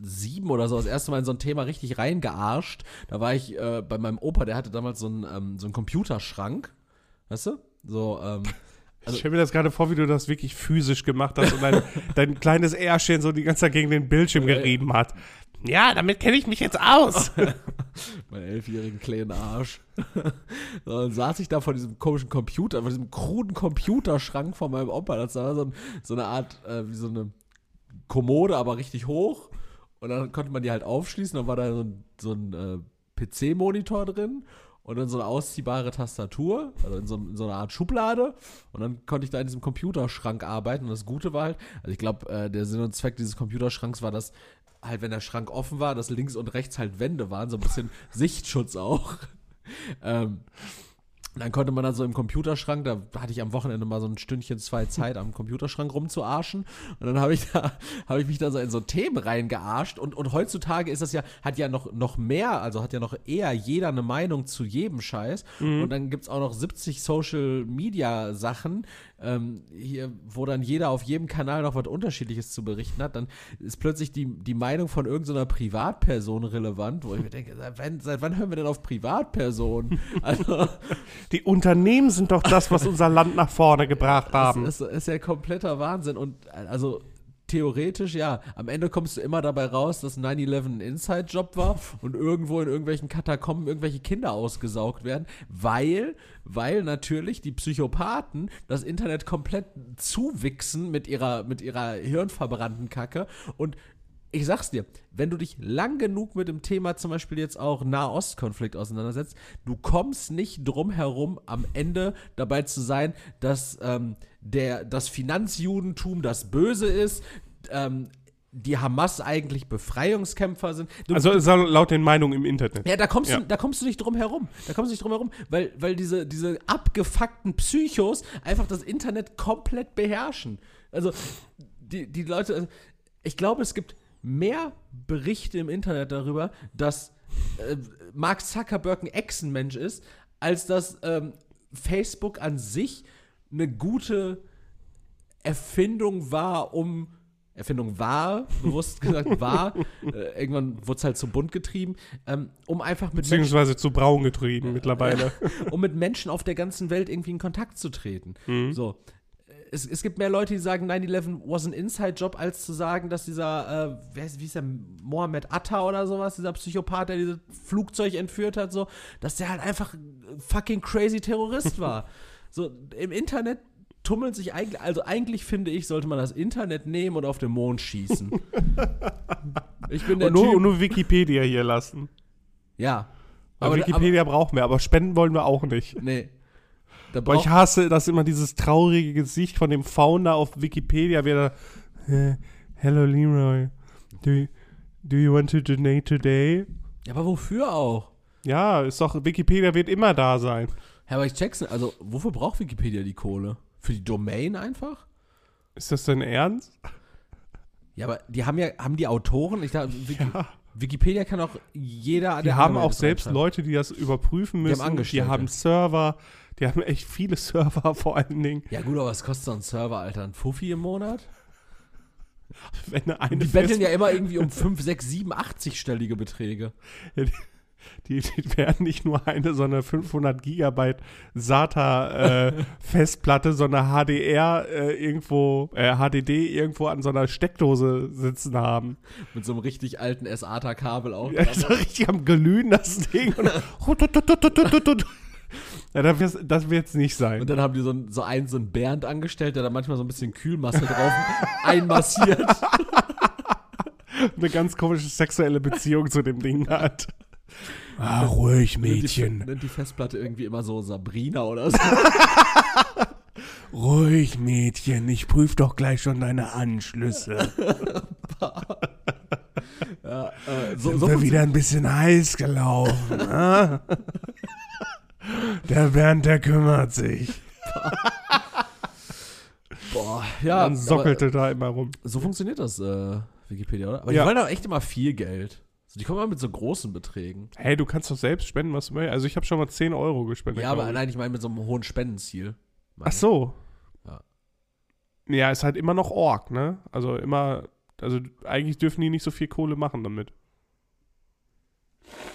sieben oder so das erste Mal in so ein Thema richtig reingearscht. Da war ich äh, bei meinem Opa, der hatte damals so einen, ähm, so einen Computerschrank, weißt du? So, ähm, also ich stelle mir das gerade vor, wie du das wirklich physisch gemacht hast und dein, dein kleines Ärschchen so die ganze Zeit gegen den Bildschirm gerieben hat. Ja, damit kenne ich mich jetzt aus. mein elfjährigen kleinen Arsch. so, dann saß ich da vor diesem komischen Computer, vor diesem kruden Computerschrank von meinem Opa. Das war so, so eine Art, äh, wie so eine Kommode, aber richtig hoch. Und dann konnte man die halt aufschließen. Dann war da so ein, so ein äh, PC-Monitor drin und dann so eine ausziehbare Tastatur, also in so, in so einer Art Schublade. Und dann konnte ich da in diesem Computerschrank arbeiten. Und das Gute war halt, also ich glaube, äh, der Sinn und Zweck dieses Computerschranks war, dass halt, wenn der Schrank offen war, dass links und rechts halt Wände waren, so ein bisschen Sichtschutz auch. ähm, dann konnte man dann so im Computerschrank, da hatte ich am Wochenende mal so ein Stündchen zwei Zeit, am Computerschrank rumzuarschen. Und dann habe ich da, habe ich mich da so in so Themen reingearscht. Und, und heutzutage ist das ja, hat ja noch, noch mehr, also hat ja noch eher jeder eine Meinung zu jedem Scheiß. Mhm. Und dann gibt es auch noch 70 Social Media Sachen, ähm, hier, wo dann jeder auf jedem Kanal noch was Unterschiedliches zu berichten hat, dann ist plötzlich die, die Meinung von irgendeiner Privatperson relevant, wo ich mir denke, seit wann, seit wann hören wir denn auf Privatpersonen? Also, die Unternehmen sind doch das, was unser Land nach vorne gebracht haben. Das ist, ist ja kompletter Wahnsinn und also theoretisch, ja, am Ende kommst du immer dabei raus, dass 9-11 ein Inside-Job war und irgendwo in irgendwelchen Katakomben irgendwelche Kinder ausgesaugt werden, weil, weil natürlich die Psychopathen das Internet komplett zuwichsen mit ihrer, mit ihrer hirnverbrannten Kacke und ich sag's dir, wenn du dich lang genug mit dem Thema zum Beispiel jetzt auch Nahostkonflikt auseinandersetzt, du kommst nicht drum herum, am Ende dabei zu sein, dass ähm, der, das Finanzjudentum das Böse ist, ähm, die Hamas eigentlich Befreiungskämpfer sind. Du, also laut den Meinungen im Internet. Ja, da kommst, ja. Du, da kommst du nicht drum herum. Da kommst du nicht drum herum, weil, weil diese, diese abgefuckten Psychos einfach das Internet komplett beherrschen. Also, die, die Leute, ich glaube, es gibt mehr Berichte im Internet darüber, dass äh, Mark Zuckerberg ein Echsenmensch ist, als dass ähm, Facebook an sich eine gute Erfindung war, um Erfindung war, bewusst gesagt war, äh, irgendwann wurde es halt zum Bund getrieben, ähm, um einfach mit Menschen, Beziehungsweise zu braun getrieben mittlerweile. um mit Menschen auf der ganzen Welt irgendwie in Kontakt zu treten. Mhm. So. Es, es gibt mehr Leute, die sagen, 9-11 was ein Inside-Job, als zu sagen, dass dieser, äh, wie ist der, Mohammed Atta oder sowas, dieser Psychopath, der dieses Flugzeug entführt hat, so, dass der halt einfach ein fucking crazy Terrorist war. so, im Internet tummelt sich eigentlich, also eigentlich finde ich, sollte man das Internet nehmen und auf den Mond schießen. ich bin der Und nur, Typ. nur Wikipedia hier lassen. ja. Aber, Wikipedia brauchen wir, aber spenden wollen wir auch nicht. nee. Boah, ich hasse das immer dieses traurige Gesicht von dem Founder auf Wikipedia, wie er da, äh, Hello Leroy, do, you- do you want to donate today? ja, aber wofür auch? Ja, ist doch, Wikipedia wird immer da sein. Ja, aber ich check's. Also, wofür braucht Wikipedia die Kohle? Für die Domain einfach? Ist das denn ernst? Ja, aber die haben ja, haben die Autoren, ich dachte, Wiki, Ja. Wikipedia kann auch jeder. Die der haben auch selbst. Leute, die das überprüfen Die haben müssen. Die haben Server, die haben echt viele Server vor allen Dingen. Ja, gut, aber was kostet so ein Server, Alter? Ein Fuffi im Monat? Wenn eine Die betteln ja immer irgendwie um 5, 6, 7, 80-stellige Beträge. Die, die werden nicht nur eine, sondern 500 Gigabyte SATA äh, sondern HDR äh, irgendwo, äh, HDD irgendwo an so einer Steckdose sitzen haben. Mit so einem richtig alten SATA-Kabel auch. Ja, doch richtig am Glühen, das Ding. Ja, das das wird es nicht sein. Und dann haben die so, so einen, so einen Bernd angestellt, der da manchmal so ein bisschen Kühlmasse drauf einmassiert. Eine ganz komische sexuelle Beziehung zu dem Ding hat. Ah, ruhig, Nennt die, nennt die Festplatte irgendwie immer so Sabrina oder so. Ruhig, Mädchen. Ich prüfe doch gleich schon deine Anschlüsse. Ja, äh, so, Sind so wir wieder ein bisschen heiß gelaufen. Der Bernd, der kümmert sich. Boah, ja. Dann sockelte da immer rum. Aber so funktioniert das, äh, Wikipedia, oder? Aber Ja. die wollen auch echt immer viel Geld. So, die kommen immer mit so großen Beträgen. Hey, du kannst doch selbst spenden, was du möchtest. Also ich habe schon mal 10 Euro gespendet. Ja, aber ich. nein, ich meine mit so einem hohen Spendenziel. Ach so. Ja. Ja, ist halt immer noch Org, ne? Also immer, also eigentlich dürfen die nicht so viel Kohle machen damit.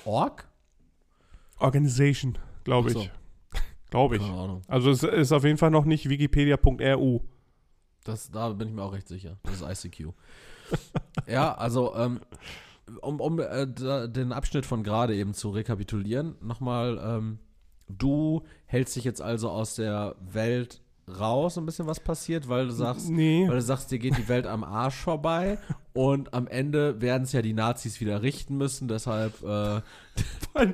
Org? Organization, glaube Ach so. ich. glaube ich. Keine Ahnung. Also es ist auf jeden Fall noch nicht wikipedia.ru. Das, da bin ich mir auch recht sicher. Das ist ICQ. ja, also, ähm, um, um äh, da, den Abschnitt von gerade eben zu rekapitulieren, nochmal, ähm, du hältst dich jetzt also aus der Welt raus, ein bisschen was passiert, weil du sagst, Nee. weil du sagst, dir geht die Welt am Arsch vorbei und am Ende werden es ja die Nazis wieder richten müssen, deshalb, äh, am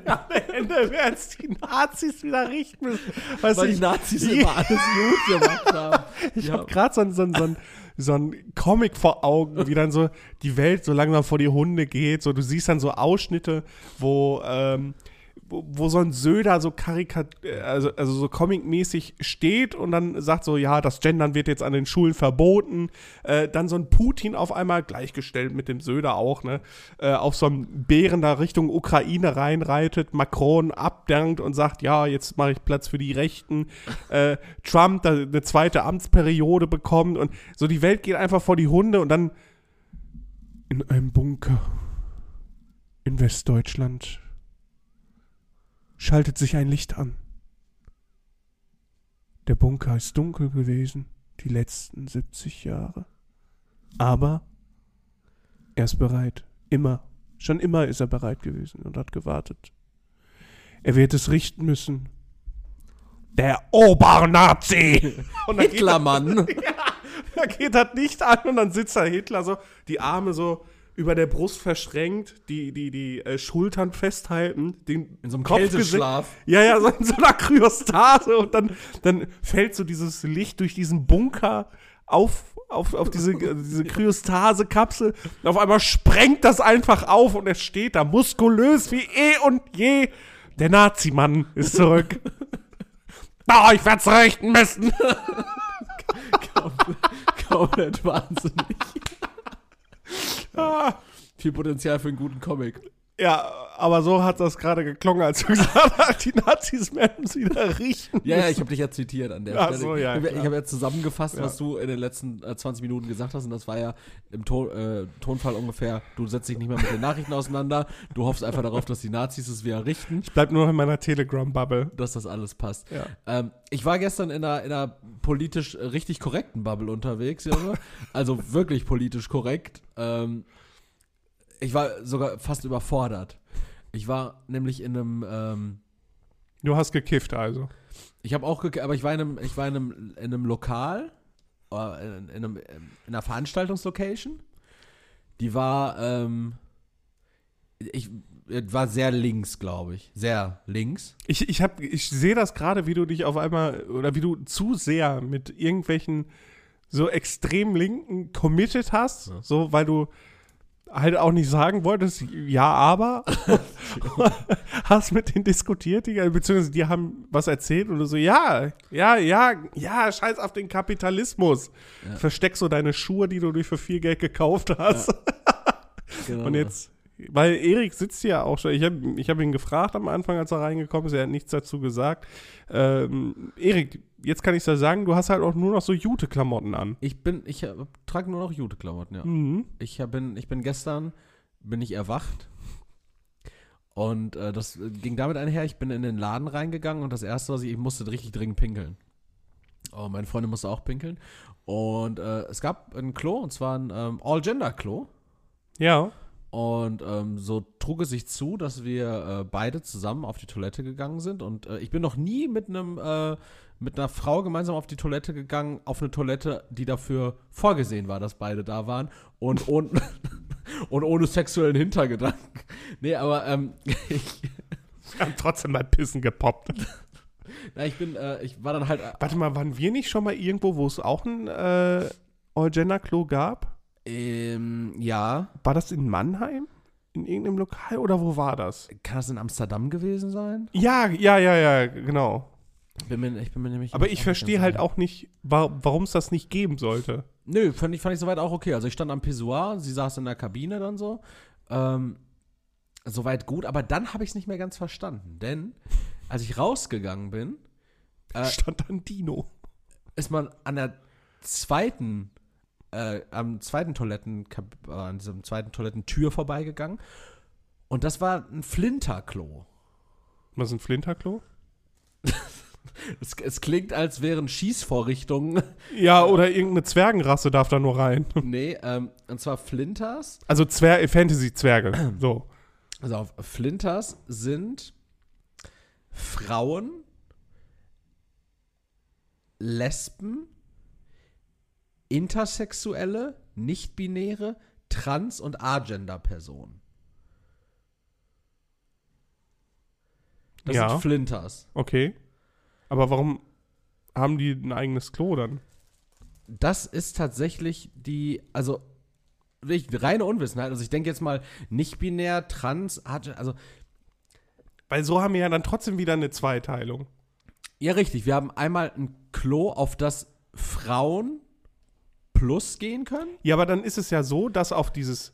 Ende werden es die Nazis wieder richten müssen. Du, weil die ich, Nazis ich- immer alles gut gemacht haben. ich Ja. habe gerade so, ein- so, so, so ein Comic vor Augen, wie dann so die Welt so langsam vor die Hunde geht. So, du siehst dann so Ausschnitte, wo, ähm, wo, so ein Söder so karikat, äh, also, also so comicmäßig steht und dann sagt so, ja, das Gendern wird jetzt an den Schulen verboten. Äh, dann so ein Putin auf einmal, gleichgestellt mit dem Söder auch, ne, äh, auf so einem Bären da Richtung Ukraine reinreitet, Macron abdankt und sagt, ja, jetzt mache ich Platz für die Rechten. Äh, Trump da eine zweite Amtsperiode bekommt und so die Welt geht einfach vor die Hunde und dann in einem Bunker in Westdeutschland schaltet sich ein Licht an. Der Bunker ist dunkel gewesen, die letzten 70 Jahre. Aber er ist bereit. Immer. Schon immer ist er bereit gewesen und hat gewartet. Er wird es richten müssen. Der Obernazi! Hitlermann. da geht das nicht an und dann sitzt da Hitler so, die Arme so über der Brust verschränkt, die, die, die äh, Schultern festhalten, den In so einem Kopf Kälteschlaf. Ja, ja, so in so einer Kryostase und dann, dann fällt so dieses Licht durch diesen Bunker auf, auf, auf diese, äh, diese Kryostase-Kapsel. Auf einmal sprengt das einfach auf und er steht da muskulös wie eh und je. Der Nazi-Mann ist zurück. Oh, ich werd's richten müssen. Komplett wahnsinnig. Ah. Viel Potenzial für einen guten Comic. Ja, aber so hat das gerade geklungen, als du gesagt hast, die Nazis werden es wieder riechen. Ja, ja, ich habe dich ja zitiert an der Ach Stelle. so, ja, ich habe ja zusammengefasst, Ja. was du in den letzten äh, 20 Minuten gesagt hast und das war ja im to äh, Tonfall ungefähr, du setzt dich nicht mehr mit den Nachrichten auseinander, du hoffst einfach darauf, dass die Nazis es wieder richten, Ich bleib nur noch in meiner Telegram-Bubble. dass das alles passt. Ja. Ähm, ich war gestern in einer, in einer politisch äh, richtig korrekten Bubble unterwegs, Junge. also wirklich politisch korrekt. Ähm, ich war sogar fast überfordert. Ich war nämlich in einem, ähm, Du hast gekifft also. ich habe auch, gek- aber ich war in einem, ich war in einem, in einem Lokal, äh, in, in, einem, in einer Veranstaltungslocation. Die war, ähm, ich war sehr links, glaube ich, sehr links. Ich, ich, hab- ich sehe das gerade, wie du dich auf einmal oder wie du zu sehr mit irgendwelchen so extrem Linken committed hast, Ja. so weil du halt auch nicht sagen wolltest, ja, aber hast mit denen diskutiert, die, beziehungsweise die haben was erzählt und du so, ja, ja, ja, ja, scheiß auf den Kapitalismus. Ja. Versteck so deine Schuhe, die du dir für viel Geld gekauft hast. Genau. Und jetzt, weil Erik sitzt ja auch schon, ich habe ich hab ihn gefragt am Anfang, als er reingekommen ist, er hat nichts dazu gesagt. Ähm, Erik, jetzt kann ich dir sagen, du hast halt auch nur noch so Jute-Klamotten an. Ich bin, ich trage nur noch Jute-Klamotten, ja. Mhm. Ich hab- bin, ich bin gestern, bin ich erwacht und äh, das ging damit einher, ich bin in den Laden reingegangen und das erste, was ich, ich musste richtig dringend pinkeln. Oh, meine Freundin musste auch pinkeln und äh, es gab ein Klo und zwar ein ähm, All-Gender-Klo Ja. Und ähm, so trug es sich zu, dass wir äh, beide zusammen auf die Toilette gegangen sind und äh, ich bin noch nie mit einem äh, mit einer Frau gemeinsam auf die Toilette gegangen, auf eine Toilette, die dafür vorgesehen war, dass beide da waren und, und, und ohne sexuellen Hintergedanken. Nee, aber ähm, ich, Wir haben trotzdem mal Pissen gepoppt. na, ich bin, äh, ich war dann halt. Äh, Warte mal, waren wir nicht schon mal irgendwo, wo es auch ein äh, All-Gender-Klo gab? Ähm, ja, War das in Mannheim? In irgendeinem Lokal oder wo war das? kann das in Amsterdam gewesen sein? Ja, ja, ja, ja, genau. Bin mir, ich bin mir nämlich. Aber ich verstehe halt auch nicht, wa warum es das nicht geben sollte. Nö, fand ich, fand ich soweit auch okay. Also ich stand am Pissoir, sie saß in der Kabine dann so. Ähm, soweit gut, aber dann habe ich es nicht mehr ganz verstanden. Denn als ich rausgegangen bin, äh, Stand dann Dino. ist man an der zweiten, äh, am zweiten Toiletten, äh, an diesem zweiten Toilettentür vorbeigegangen. Und das war ein Flinterklo. Was ist ein Flinterklo? Es, es klingt, als wären Schießvorrichtungen. Ja, oder irgendeine Zwergenrasse darf da nur rein. nee, ähm, und zwar Flinters. Also Zwer Fantasy-Zwerge. So. Also auf Flinters sind Frauen, Lesben, Intersexuelle, Nicht-Binäre, Trans- und Agender-Personen. Das Ja. sind Flinters. Okay. Aber warum haben die ein eigenes Klo dann? Das ist tatsächlich die, also wirklich reine Unwissenheit. Also ich denke jetzt mal nicht-binär, trans, also Weil so haben wir ja dann trotzdem wieder eine Zweiteilung. Ja, richtig. Wir haben einmal ein Klo, auf das Frauen plus gehen können. Ja, aber dann ist es ja so, dass auf dieses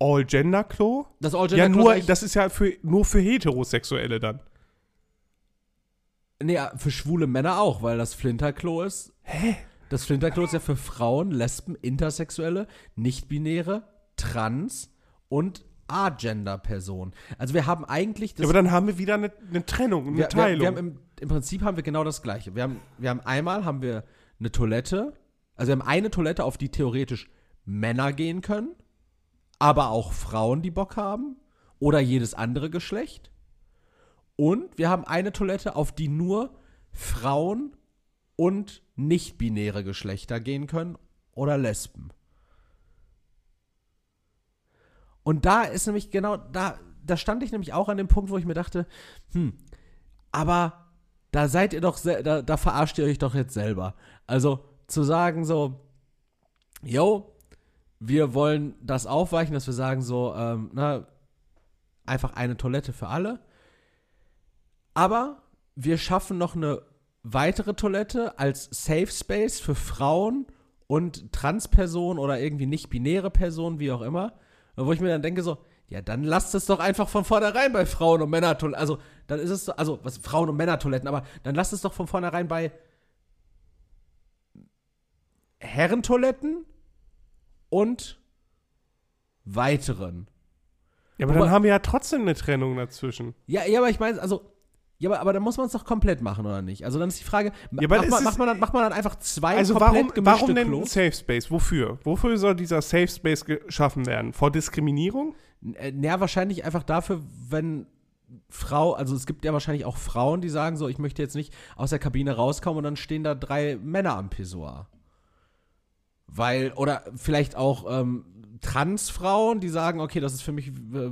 All-Gender-Klo Das all ja nur, das ist ja für, nur für Heterosexuelle dann. Nee, für schwule Männer auch, weil das Flinterklo ist. Hä? Das Flinterklo ist ja für Frauen, Lesben, Intersexuelle, Nicht-Binäre, Trans und Agender-Personen. Also wir haben eigentlich Ja, das. aber dann haben wir wieder eine, eine Trennung, eine wir, wir, Teilung. wir haben im, Im Prinzip haben wir genau das Gleiche. Wir haben, wir haben einmal haben wir eine Toilette, also wir haben eine Toilette, auf die theoretisch Männer gehen können, aber auch Frauen, die Bock haben, oder jedes andere Geschlecht. Und wir haben eine Toilette, auf die nur Frauen und nicht-binäre Geschlechter gehen können oder Lesben. Und da ist nämlich genau, da, da stand ich nämlich auch an dem Punkt, wo ich mir dachte, hm, aber da seid ihr doch, da, da verarscht ihr euch doch jetzt selber. Also zu sagen so, yo, wir wollen das aufweichen, dass wir sagen so, ähm, na, einfach eine Toilette für alle. Aber wir schaffen noch eine weitere Toilette als Safe Space für Frauen und Transpersonen oder irgendwie nicht binäre Personen, wie auch immer. Wo ich mir dann denke so, Ja, dann lasst es doch einfach von vornherein bei Frauen- und Männertoiletten. Also, dann ist es, so, also, was, Frauen- und Männertoiletten, aber dann lasst es doch von vornherein bei Herrentoiletten und weiteren. Ja, aber Wobei- dann haben wir ja trotzdem eine Trennung dazwischen. Ja, ja, aber ich meine, also, ja, aber, aber dann muss man es doch komplett machen, oder nicht? Also dann ist die Frage, Ja, macht, man, macht, man dann, macht man dann einfach zwei Also komplett warum, gemischte warum denn Klos? Safe Space? Wofür? Wofür soll dieser Safe Space geschaffen werden? Vor Diskriminierung? Äh, Ja, wahrscheinlich einfach dafür, wenn Frau, also es gibt ja wahrscheinlich auch Frauen, die sagen so, ich möchte jetzt nicht aus der Kabine rauskommen und dann stehen da drei Männer am Pissoir. Weil, oder vielleicht auch ähm, Transfrauen, die sagen, okay, das ist für mich, äh,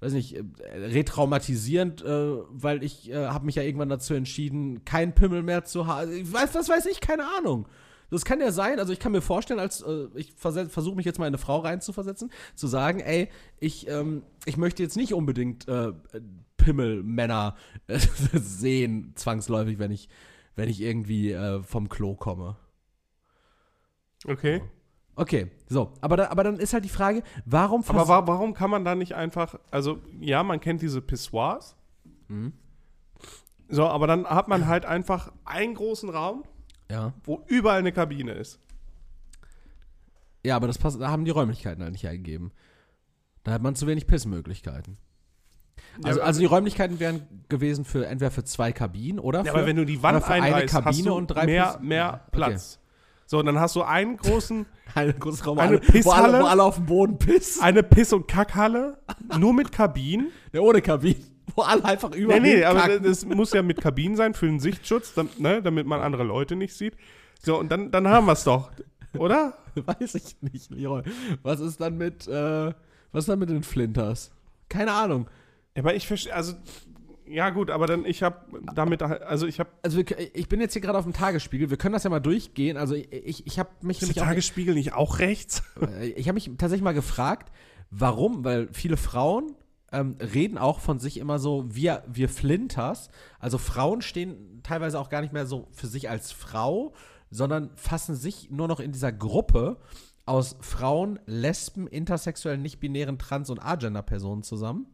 weiß nicht, äh, retraumatisierend, äh, weil ich äh, habe mich ja irgendwann dazu entschieden, keinen Pimmel mehr zu haben. Was weiß ich, keine Ahnung. Das kann ja sein, also ich kann mir vorstellen, als äh, ich versuche mich jetzt mal in eine Frau reinzuversetzen, zu sagen, ey, ich, ähm, ich möchte jetzt nicht unbedingt äh, Pimmelmänner äh, sehen, zwangsläufig, wenn ich, wenn ich irgendwie äh, vom Klo komme. Okay. Okay, so, aber, da, aber dann ist halt die Frage, warum Aber wa warum kann man da nicht einfach, also ja, man kennt diese Pissoirs. Mhm. So, aber dann hat man halt einfach einen großen Raum, Ja. wo überall eine Kabine ist. Ja, aber das passt, da haben die Räumlichkeiten halt nicht eingegeben. Da hat man zu wenig Pissmöglichkeiten. Also, Ja, also die Räumlichkeiten wären gewesen für entweder für zwei Kabinen oder Ja, für, aber wenn du die Wand für eine einreißt, hast Kabine du und drei mehr, Piss- mehr Okay. So, und dann hast du einen großen, Eine große Raum, Eine alle, wo, Pisshalle? alle, wo alle auf dem Boden pissen. eine Piss- und Kackhalle, nur mit Kabinen. Ja, ohne Kabinen. Wo alle einfach über Nee, nee, aber das muss ja mit Kabinen sein für den Sichtschutz, dam- ne, damit man andere Leute nicht sieht. So, und dann, dann haben wir es doch, oder? Weiß ich nicht, Leroy. Was ist dann mit, äh, was ist dann mit den Flinters? Keine Ahnung. Aber ich verstehe, also, ja gut, aber dann, ich habe damit, also ich habe Also wir, ich bin jetzt hier gerade auf dem Tagesspiegel. Wir können das ja mal durchgehen. Also ich, ich, habe mich Ist der nämlich auch Tagesspiegel nicht auch rechts? Äh, Ich habe mich tatsächlich mal gefragt, warum, weil viele Frauen ähm, reden auch von sich immer so, wir, wir Flinters. Also Frauen stehen teilweise auch gar nicht mehr so für sich als Frau, sondern fassen sich nur noch in dieser Gruppe aus Frauen, Lesben, intersexuellen, nicht-binären, Trans- und Agender-Personen zusammen.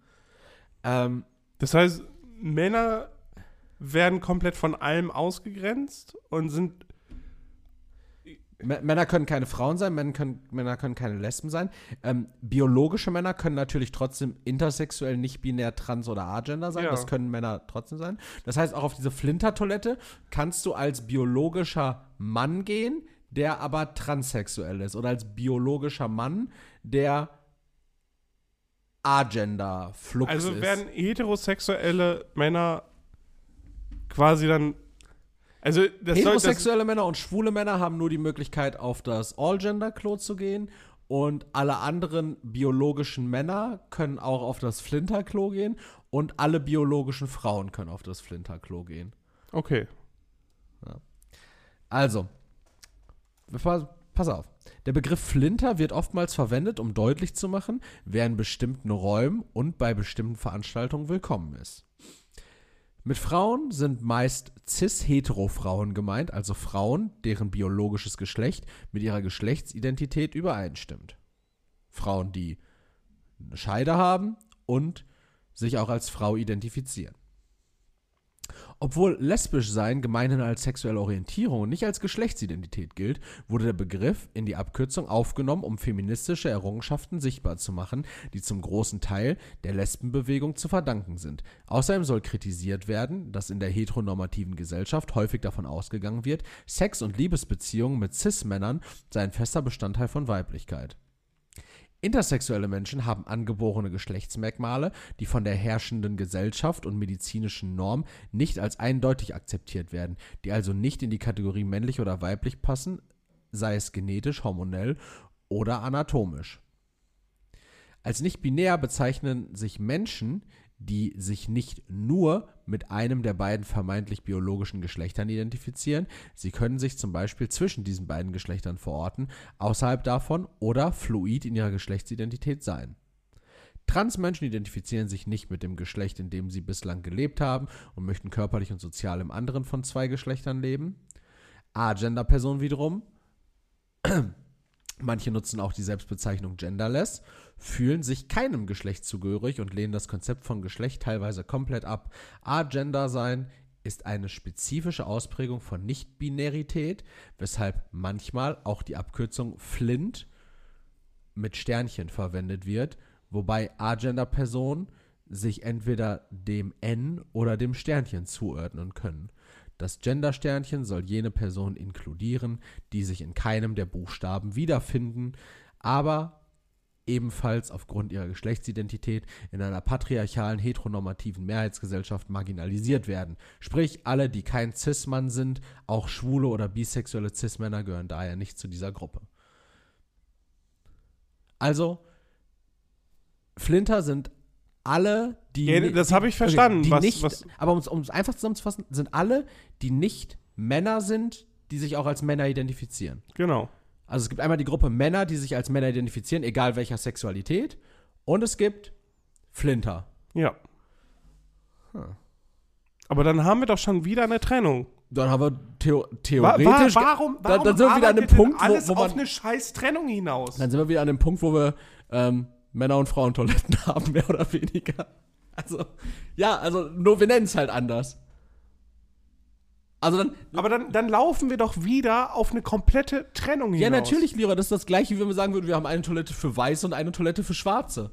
Ähm, Das heißt, Männer werden komplett von allem ausgegrenzt und sind, Männer können keine Frauen sein, Männer können, Männer können keine Lesben sein. Ähm, biologische Männer können natürlich trotzdem intersexuell, nicht binär, trans oder agender sein. Ja. Das können Männer trotzdem sein. Das heißt, auch auf diese Flintertoilette kannst du als biologischer Mann gehen, der aber transsexuell ist. Oder als biologischer Mann, der agender, flux also ist. werden heterosexuelle Männer quasi dann, also Heterosexuelle Männer und schwule Männer haben nur die Möglichkeit, auf das All-Gender-Klo zu gehen. Und alle anderen biologischen Männer können auch auf das Flinter-Klo gehen. Und alle biologischen Frauen können auf das Flinter-Klo gehen. okay. Also, pass, pass auf. Der Begriff Flinter wird oftmals verwendet, um deutlich zu machen, wer in bestimmten Räumen und bei bestimmten Veranstaltungen willkommen ist. Mit Frauen sind meist cis-hetero-Frauen gemeint, also Frauen, deren biologisches Geschlecht mit ihrer Geschlechtsidentität übereinstimmt. Frauen, die eine Scheide haben und sich auch als Frau identifizieren. Obwohl lesbisch sein gemeinhin als sexuelle Orientierung und nicht als Geschlechtsidentität gilt, wurde der Begriff in die Abkürzung aufgenommen, um feministische Errungenschaften sichtbar zu machen, die zum großen Teil der Lesbenbewegung zu verdanken sind. Außerdem soll kritisiert werden, dass in der heteronormativen Gesellschaft häufig davon ausgegangen wird, Sex- und Liebesbeziehungen mit Cis-Männern seien fester Bestandteil von Weiblichkeit. Intersexuelle Menschen haben angeborene Geschlechtsmerkmale, die von der herrschenden Gesellschaft und medizinischen Norm nicht als eindeutig akzeptiert werden, die also nicht in die Kategorie männlich oder weiblich passen, sei es genetisch, hormonell oder anatomisch. Als nicht binär bezeichnen sich Menschen, die sich nicht nur mit einem der beiden vermeintlich biologischen Geschlechtern identifizieren, sie können sich zum Beispiel zwischen diesen beiden Geschlechtern verorten, außerhalb davon oder fluid in ihrer Geschlechtsidentität sein. Transmenschen identifizieren sich nicht mit dem Geschlecht, in dem sie bislang gelebt haben und möchten körperlich und sozial im anderen von zwei Geschlechtern leben. Agender-Personen wiederum Manche nutzen auch die Selbstbezeichnung genderless, fühlen sich keinem Geschlecht zugehörig und lehnen das Konzept von Geschlecht teilweise komplett ab. Agender sein ist eine spezifische Ausprägung von Nichtbinarität, weshalb manchmal auch die Abkürzung Flint mit Sternchen verwendet wird, wobei Agender-Personen sich entweder dem N oder dem Sternchen zuordnen können. Das Gender-Sternchen soll jene Personen inkludieren, die sich in keinem der Buchstaben wiederfinden, aber ebenfalls aufgrund ihrer Geschlechtsidentität in einer patriarchalen, heteronormativen Mehrheitsgesellschaft marginalisiert werden. Sprich, alle, die kein Cis-Mann sind, auch schwule oder bisexuelle Cis-Männer gehören daher nicht zu dieser Gruppe. Also, Flinter sind alle, die. Ja, das habe ich verstanden, die was- nicht, was- aber um es einfach zusammenzufassen, sind alle, die nicht Männer sind, die sich auch als Männer identifizieren. Genau. Also es gibt einmal die Gruppe Männer, die sich als Männer identifizieren, egal welcher Sexualität. Und es gibt Flinter. Ja. Aber dann haben wir doch schon wieder eine Trennung. Dann haben wir Theo theoretisch. wa warum, dann- warum dann sind wir wieder an dem Punkt, wo- alles wo man- auf eine scheiß Trennung hinaus? Dann sind wir wieder an dem Punkt, wo wir ähm, Männer- und Frauentoiletten haben, mehr oder weniger. Also, ja, also nur wir nennen es halt anders. Also dann, Aber dann, dann laufen wir doch wieder auf eine komplette Trennung hinaus. ja natürlich, Lira, das ist das gleiche, wie wenn wir sagen würden, wir haben eine Toilette für Weiße und eine Toilette für Schwarze.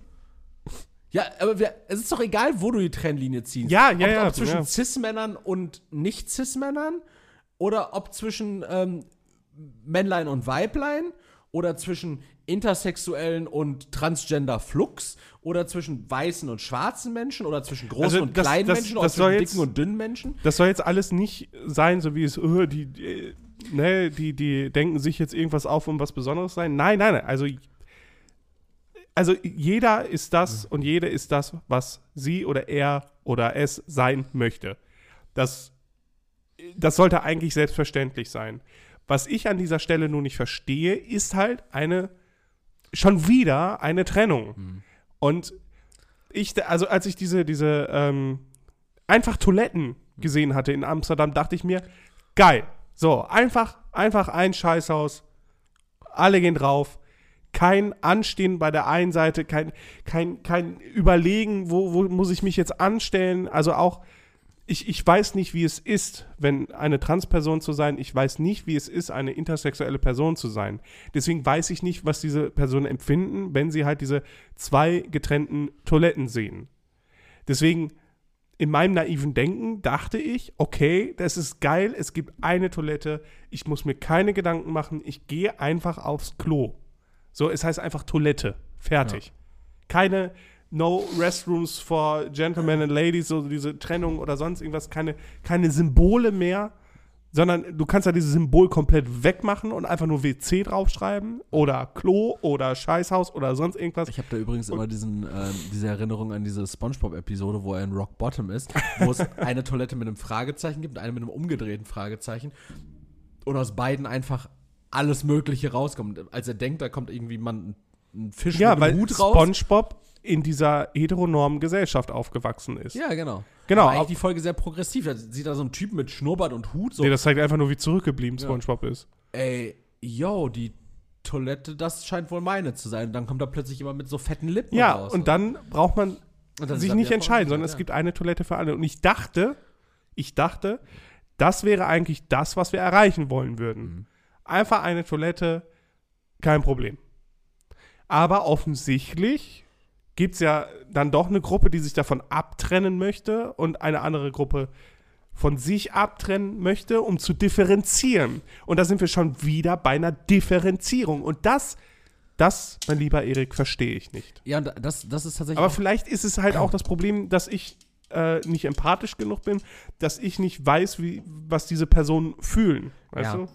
Ja, aber wir, es ist doch egal, wo du die Trennlinie ziehst. Ja, ja, ob, ja, Ob zwischen ja. Cis-Männern und Nicht-Cis-Männern oder ob zwischen ähm, Männlein und Weiblein oder zwischen Intersexuellen und Transgender-Flux oder zwischen weißen und schwarzen Menschen oder zwischen großen Also und das- kleinen das- Menschen oder das soll zwischen jetzt- dicken und dünnen Menschen. Das soll jetzt alles nicht sein, so wie es, äh, die, die, ne, die, die denken sich jetzt irgendwas auf, um was Besonderes sein. Nein, nein, nein. Also, also jeder ist das und jede ist das, was sie oder er oder es sein möchte. Das, das sollte eigentlich selbstverständlich sein. Was ich an dieser Stelle nur nicht verstehe, ist halt eine, schon wieder eine Trennung. Und ich, also als ich diese, diese, ähm, einfach Toiletten gesehen hatte in Amsterdam, dachte ich mir, geil. So, einfach, einfach ein Scheißhaus. Alle gehen drauf. Kein Anstehen bei der einen Seite, kein, kein, kein Überlegen, wo, wo muss ich mich jetzt anstellen. Also auch, ich, ich weiß nicht, wie es ist, wenn eine Transperson zu sein. Ich weiß nicht, wie es ist, eine intersexuelle Person zu sein. Deswegen weiß ich nicht, was diese Personen empfinden, wenn sie halt diese zwei getrennten Toiletten sehen. Deswegen, in meinem naiven Denken dachte ich, okay, das ist geil, es gibt eine Toilette, ich muss mir keine Gedanken machen, ich gehe einfach aufs Klo. So, es heißt einfach Toilette. Fertig. Keine No Restrooms for Gentlemen and Ladies, so diese Trennung oder sonst irgendwas, keine, keine Symbole mehr, sondern du kannst ja dieses Symbol komplett wegmachen und einfach nur WC draufschreiben oder Klo oder Scheißhaus oder sonst irgendwas. Ich habe da übrigens immer diesen, ähm, diese Erinnerung an diese Spongebob-Episode, wo er in Rock Bottom ist, wo es eine Toilette mit einem Fragezeichen gibt und eine mit einem umgedrehten Fragezeichen. Und aus beiden einfach alles Mögliche rauskommt. Als er denkt, da kommt irgendwie man ein Fisch Ja, mit einem Hut raus. SpongeBob in dieser heteronormen Gesellschaft aufgewachsen ist. Ja, genau. Genau, Aber eigentlich die Folge sehr progressiv. Da sieht da so ein Typ mit Schnurrbart und Hut so. Nee, das zeigt einfach nur, wie zurückgeblieben SpongeBob ist. Ey, yo, die Toilette, das scheint wohl meine zu sein. Und dann kommt da plötzlich jemand mit so fetten Lippen Ja, raus. und dann braucht man sich nicht entscheiden, sondern es ja. gibt eine Toilette für alle. Und ich dachte, ich dachte, das wäre eigentlich das, was wir erreichen wollen würden. Mhm. Einfach eine Toilette, kein Problem. Aber offensichtlich gibt es ja dann doch eine Gruppe, die sich davon abtrennen möchte und eine andere Gruppe von sich abtrennen möchte, um zu differenzieren. Und da sind wir schon wieder bei einer Differenzierung. Und das, das, mein lieber Erik, verstehe ich nicht. Ja, das, das ist tatsächlich. Aber vielleicht ist es halt auch das Problem, dass ich äh, nicht empathisch genug bin, dass ich nicht weiß, wie, was diese Personen fühlen. Weißt Ja. du?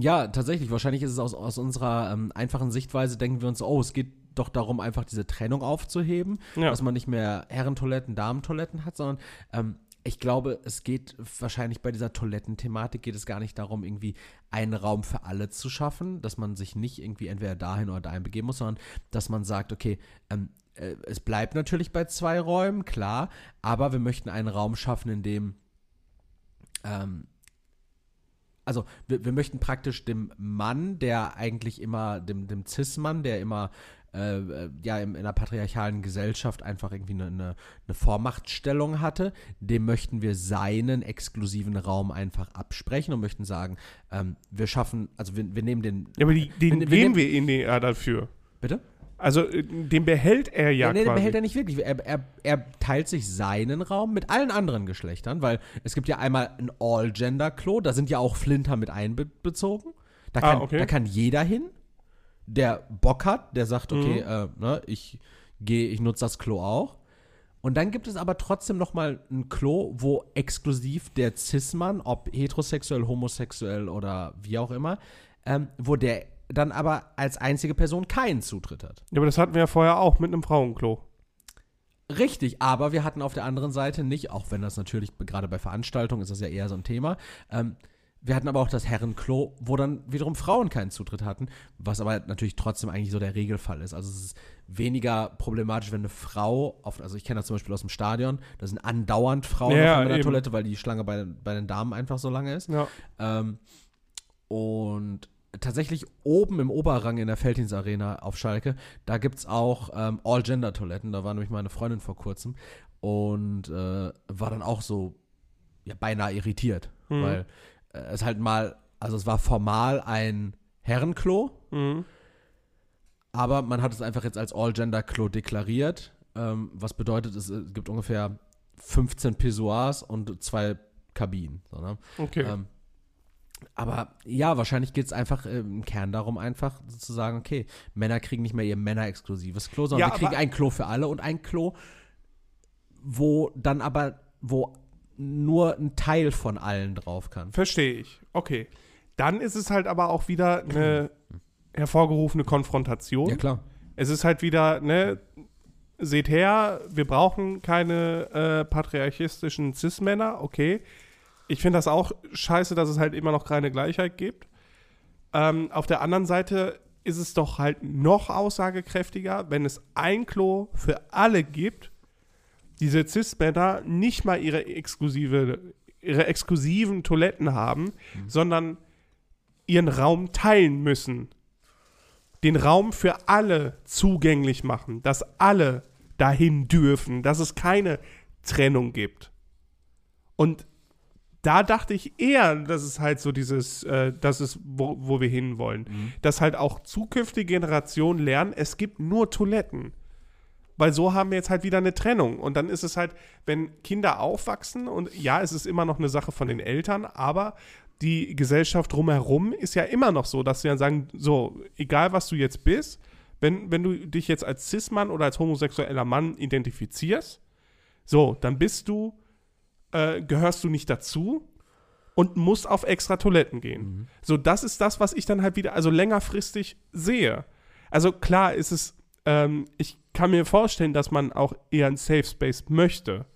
Ja, tatsächlich. Wahrscheinlich ist es aus, aus unserer ähm, einfachen Sichtweise, denken wir uns, oh, es geht doch darum, einfach diese Trennung aufzuheben, Ja. dass man nicht mehr Herrentoiletten, Damentoiletten hat, sondern ähm, ich glaube, es geht wahrscheinlich bei dieser Toilettenthematik geht es gar nicht darum, irgendwie einen Raum für alle zu schaffen, dass man sich nicht irgendwie entweder dahin oder dahin begeben muss, sondern dass man sagt, okay, ähm, äh, es bleibt natürlich bei zwei Räumen, klar, aber wir möchten einen Raum schaffen, in dem ähm, also wir, wir möchten praktisch dem Mann, der eigentlich immer, dem, dem Cis-Mann, der immer äh, ja in, in einer patriarchalen Gesellschaft einfach irgendwie eine, eine, eine Vormachtstellung hatte, dem möchten wir seinen exklusiven Raum einfach absprechen und möchten sagen, ähm, wir schaffen, also wir, wir nehmen den. Ja, aber die, den Wir- wir nehmen- wir ihm ja dafür. Bitte? Also äh, den behält er ja, Ja, nee, den quasi. behält er nicht wirklich. Er, er, er teilt sich seinen Raum mit allen anderen Geschlechtern, weil es gibt ja einmal ein All-Gender-Klo, da sind ja auch Flinter mit einbezogen. Da Ah, kann, okay. da kann jeder hin, der Bock hat, der sagt, okay, Mhm. äh, ne, ich gehe, ich nutze das Klo auch. Und dann gibt es aber trotzdem noch mal ein Klo, wo exklusiv der Cis-Mann, ob heterosexuell, homosexuell oder wie auch immer, ähm, wo der dann aber als einzige Person keinen Zutritt hat. Ja, aber das hatten wir ja vorher auch mit einem Frauenklo. Richtig, aber wir hatten auf der anderen Seite nicht, auch wenn das natürlich gerade bei Veranstaltungen ist das ja eher so ein Thema, ähm, wir hatten aber auch das Herrenklo, wo dann wiederum Frauen keinen Zutritt hatten, was aber natürlich trotzdem eigentlich so der Regelfall ist. Also es ist weniger problematisch, wenn eine Frau, auf, also ich kenne das zum Beispiel aus dem Stadion, da sind andauernd Frauen Ja, auf der eben. Toilette, weil die Schlange bei, den- bei den Damen einfach so lange ist. Ja. Ähm, und tatsächlich oben im Oberrang in der Felddienstarena auf Schalke, da gibt es auch ähm, All-Gender-Toiletten. Da war nämlich meine Freundin vor kurzem und äh, war dann auch so ja, beinahe irritiert, Mhm. weil es halt mal, also es war formal ein Herrenklo, Mhm. aber man hat es einfach jetzt als All-Gender-Klo deklariert, ähm, was bedeutet, es, es gibt ungefähr 15 Pissoirs und zwei Kabinen. So, ne? Okay. Ähm, aber ja, wahrscheinlich geht es einfach äh, im Kern darum, einfach zu sagen, okay, Männer kriegen nicht mehr ihr männerexklusives Klo, sondern Ja, wir kriegen ein Klo für alle und ein Klo, wo dann aber, wo nur ein Teil von allen drauf kann. Verstehe ich. Okay. Dann ist es halt aber auch wieder eine hervorgerufene Konfrontation. klar. Es ist halt wieder, ne, seht her, wir brauchen keine äh, patriarchistischen Cis-Männer, okay. Ich finde das auch scheiße, dass es halt immer noch keine Gleichheit gibt. Ähm, auf der anderen Seite ist es doch halt noch aussagekräftiger, wenn es ein Klo für alle gibt, diese Cis-Männer nicht mal ihre exklusive, ihre exklusiven Toiletten haben, sondern ihren Raum teilen müssen den Raum für alle zugänglich machen, dass alle dahin dürfen, dass es keine Trennung gibt. Und da dachte ich eher, dass es halt so dieses, äh, das ist, wo, wo wir hinwollen. Dass halt auch zukünftige Generationen lernen, es gibt nur Toiletten. Weil so haben wir jetzt halt wieder eine Trennung. Und dann ist es halt, wenn Kinder aufwachsen, und ja, es ist immer noch eine Sache von den Eltern, aber die Gesellschaft drumherum ist ja immer noch so, dass sie dann sagen, so, egal was du jetzt bist, wenn, wenn du dich jetzt als Cis-Mann oder als homosexueller Mann identifizierst, so, dann bist du, äh, gehörst du nicht dazu und musst auf extra Toiletten gehen. So, das ist das, was ich dann halt wieder, also längerfristig sehe. Also klar ist es, ähm, ich kann mir vorstellen, dass man auch eher einen Safe Space möchte.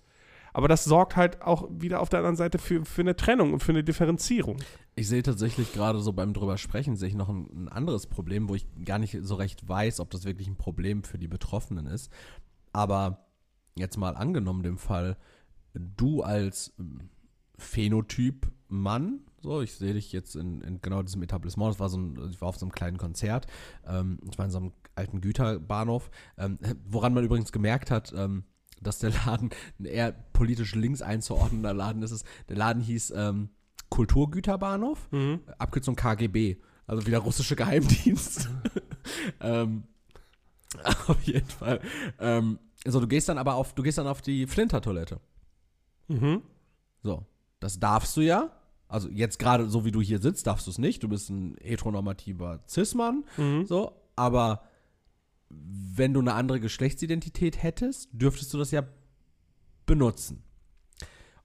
Aber das sorgt halt auch wieder auf der anderen Seite für, für eine Trennung und für eine Differenzierung. Ich sehe tatsächlich gerade so beim drüber sprechen, sehe ich noch ein, ein anderes Problem, wo ich gar nicht so recht weiß, ob das wirklich ein Problem für die Betroffenen ist. Aber jetzt mal angenommen dem Fall, du als ähm, Phänotyp Mann, so, ich sehe dich jetzt in, in genau diesem Etablissement, das war so ein, ich war auf so einem kleinen Konzert, ähm, ich war in so einem alten Güterbahnhof, ähm, woran man übrigens gemerkt hat, ähm, dass der Laden ein eher politisch links einzuordnender Laden ist. Der Laden hieß ähm, Kulturgüterbahnhof, Abkürzung KGB, also wieder russische Geheimdienst. ähm, auf jeden Fall. Ähm, so, du gehst dann aber auf, du gehst dann auf die Flinter-Toilette. Mhm. So, das darfst du ja. Also jetzt gerade so wie du hier sitzt, darfst du es nicht. Du bist ein heteronormativer Cis-Mann. Mhm. So, aber wenn du eine andere Geschlechtsidentität hättest, dürftest du das ja benutzen.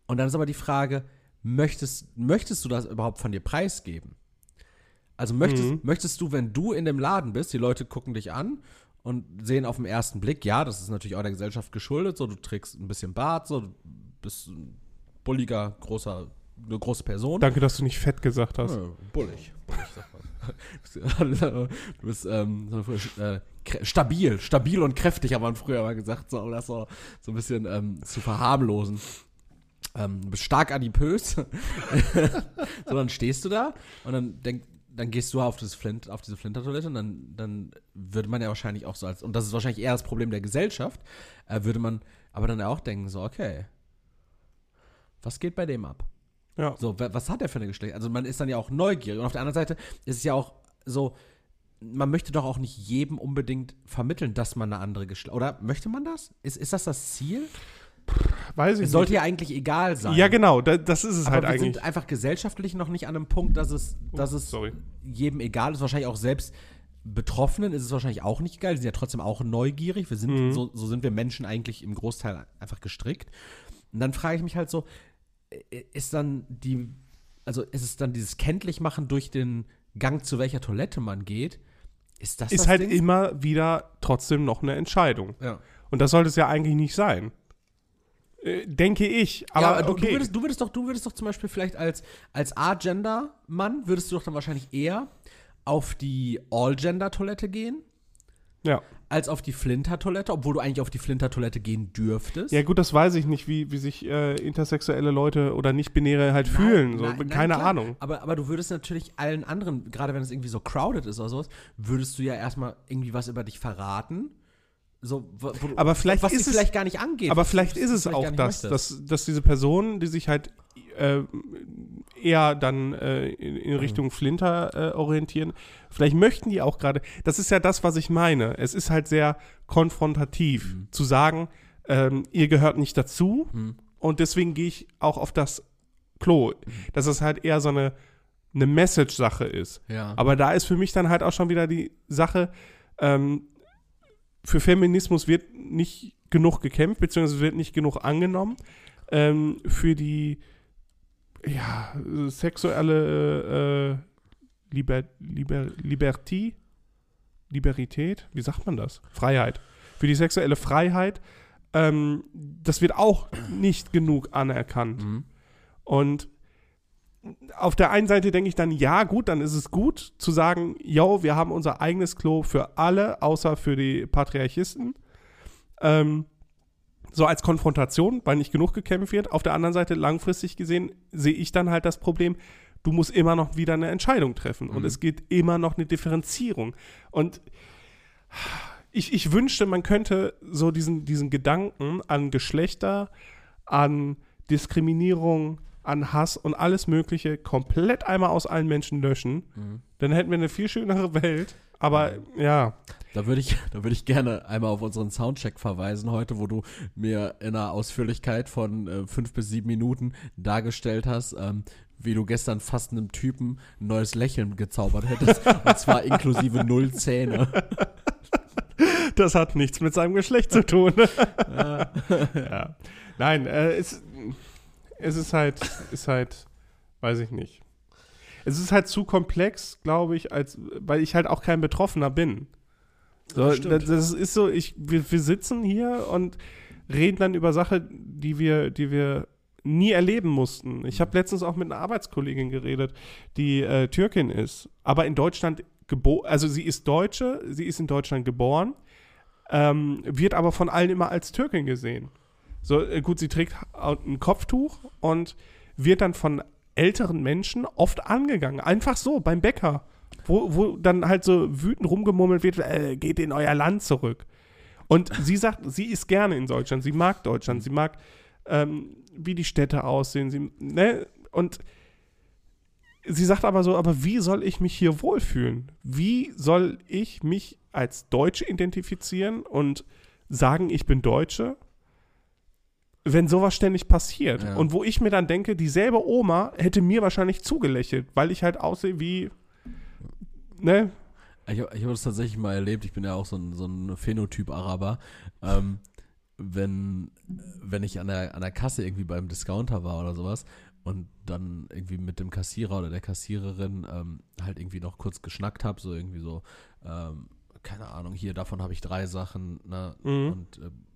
Und dann ist aber die Frage, möchtest, möchtest du das überhaupt von dir preisgeben? Also möchtest, Mhm. möchtest du, wenn du in dem Laden bist, die Leute gucken dich an und sehen auf den ersten Blick, ja, das ist natürlich auch der Gesellschaft geschuldet, so du trägst ein bisschen Bart, so du bist ein bulliger, großer, eine große Person. Danke, dass du nicht fett gesagt hast. Ja, bullig. man. du bist ähm, so äh, krä- stabil, stabil und kräftig, hat man früher mal gesagt, so, um das so, so ein bisschen ähm, zu verharmlosen. ähm, du bist stark adipös. so, dann stehst du da und dann denk, dann gehst du auf, das Flint, auf diese Flintertoilette und dann, dann würde man ja wahrscheinlich auch so als, und das ist wahrscheinlich eher das Problem der Gesellschaft, äh, würde man aber dann auch denken, so, okay, was geht bei dem ab? Ja. So, wa- was hat er für eine Geschlecht? Also man ist dann ja auch neugierig. Und auf der anderen Seite ist es ja auch so, man möchte doch auch nicht jedem unbedingt vermitteln, dass man eine andere Geschlecht. Oder möchte man das? Ist, ist das das Ziel? Weiß ich Es sollte nicht. ja eigentlich egal sein. Ja, genau, da, das ist es Aber halt wir eigentlich. sind einfach gesellschaftlich noch nicht an einem Punkt, dass es, dass es Sorry. jedem egal ist. Wahrscheinlich auch selbst Betroffenen ist es wahrscheinlich auch nicht geil. Die sind ja trotzdem auch neugierig. Wir sind, Mhm. so, so sind wir Menschen eigentlich im Großteil einfach gestrickt. Und dann frage ich mich halt so, ist dann die, also ist es dann dieses Kenntlichmachen durch den Gang, zu welcher Toilette man geht? Ist das Ist das halt Ding? immer wieder trotzdem noch eine Entscheidung. Ja. Und das sollte es ja eigentlich nicht sein. Äh, denke ich. Aber, ja, du, okay. du, würdest, du würdest doch, du würdest doch zum Beispiel vielleicht als, als A-Gender-Mann, würdest du doch dann wahrscheinlich eher auf die All-Gender-Toilette gehen, ja. Als auf die Flinter-Toilette, obwohl du eigentlich auf die Flinter-Toilette gehen dürftest. ja, gut, das weiß ich nicht, wie, wie sich äh, intersexuelle Leute oder Nicht-Binäre halt Nein, fühlen. So. nein, nein, Keine klar. Ahnung. Aber, aber du würdest natürlich allen anderen, gerade wenn es irgendwie so crowded ist oder sowas, würdest du ja erstmal irgendwie was über dich verraten. So, wo, Aber vielleicht was ist es- vielleicht gar nicht angeht. Aber vielleicht ist es vielleicht auch das, dass, dass diese Personen, die sich halt äh, eher dann äh, in, in Richtung Flinter äh, orientieren, vielleicht möchten die auch gerade, das ist ja das, was ich meine. Es ist halt sehr konfrontativ Mhm. zu sagen, ähm, ihr gehört nicht dazu Mhm. und deswegen gehe ich auch auf das Klo. Dass es halt eher so eine, eine Message-Sache ist. Ja. Aber da ist für mich dann halt auch schon wieder die Sache, ähm, für Feminismus wird nicht genug gekämpft, beziehungsweise wird nicht genug angenommen. Ähm, für die ja, sexuelle äh, Liber, Liber, Liberty, Liberität, wie sagt man das? Freiheit. Für die sexuelle Freiheit, ähm, das wird auch nicht genug anerkannt. Mhm. Und auf der einen Seite denke ich dann, ja, gut, dann ist es gut zu sagen, yo, wir haben unser eigenes Klo für alle, außer für die Patriarchisten. Ähm, so als Konfrontation, weil nicht genug gekämpft wird. Auf der anderen Seite, langfristig gesehen, sehe ich dann halt das Problem, du musst immer noch wieder eine Entscheidung treffen. Und Mhm. es geht immer noch eine Differenzierung. Und ich, ich wünschte, man könnte so diesen, diesen Gedanken an Geschlechter, an Diskriminierung, an Hass und alles Mögliche komplett einmal aus allen Menschen löschen. Mhm. Dann hätten wir eine viel schönere Welt. Aber ja, Da würde ich, da würde ich gerne einmal auf unseren Soundcheck verweisen heute, wo du mir in einer Ausführlichkeit von äh, fünf bis sieben Minuten dargestellt hast, ähm, wie du gestern fast einem Typen ein neues Lächeln gezaubert hättest. und zwar inklusive null Zähne. das hat nichts mit seinem Geschlecht zu tun. ja. Nein, äh, es, es ist halt, ist halt, weiß ich nicht. Es ist halt zu komplex, glaube ich, als, weil ich halt auch kein Betroffener bin. So, Das das ist so, ich, wir, wir sitzen hier und reden dann über Sachen, die wir, die wir nie erleben mussten. Ich habe letztens auch mit einer Arbeitskollegin geredet, die äh, Türkin ist, aber in Deutschland geboren, also sie ist Deutsche, sie ist in Deutschland geboren, ähm, wird aber von allen immer als Türkin gesehen. So, äh, gut, sie trägt ein Kopftuch und wird dann von älteren Menschen oft angegangen. Einfach so, beim Bäcker. Wo, wo dann halt so wütend rumgemurmelt wird, äh, geht in euer Land zurück. Und sie sagt, sie ist gerne in Deutschland, sie mag Deutschland, sie mag, ähm, wie die Städte aussehen. Sie, ne? Und sie sagt aber so, aber wie soll ich mich hier wohlfühlen? Wie soll ich mich als Deutsche identifizieren und sagen, ich bin Deutsche, wenn sowas ständig passiert? Ja. Und wo ich mir dann denke, dieselbe Oma hätte mir wahrscheinlich zugelächelt, weil ich halt aussehe wie, ne? Ich, ich habe das tatsächlich mal erlebt. Ich bin ja auch so ein, so ein Phänotyp-Araber. Ähm, wenn, wenn ich an der, an der Kasse irgendwie beim Discounter war oder sowas und dann irgendwie mit dem Kassierer oder der Kassiererin ähm, halt irgendwie noch kurz geschnackt habe, so irgendwie so, ähm, keine Ahnung, hier, davon habe ich drei Sachen, ne? Mhm. Und ich-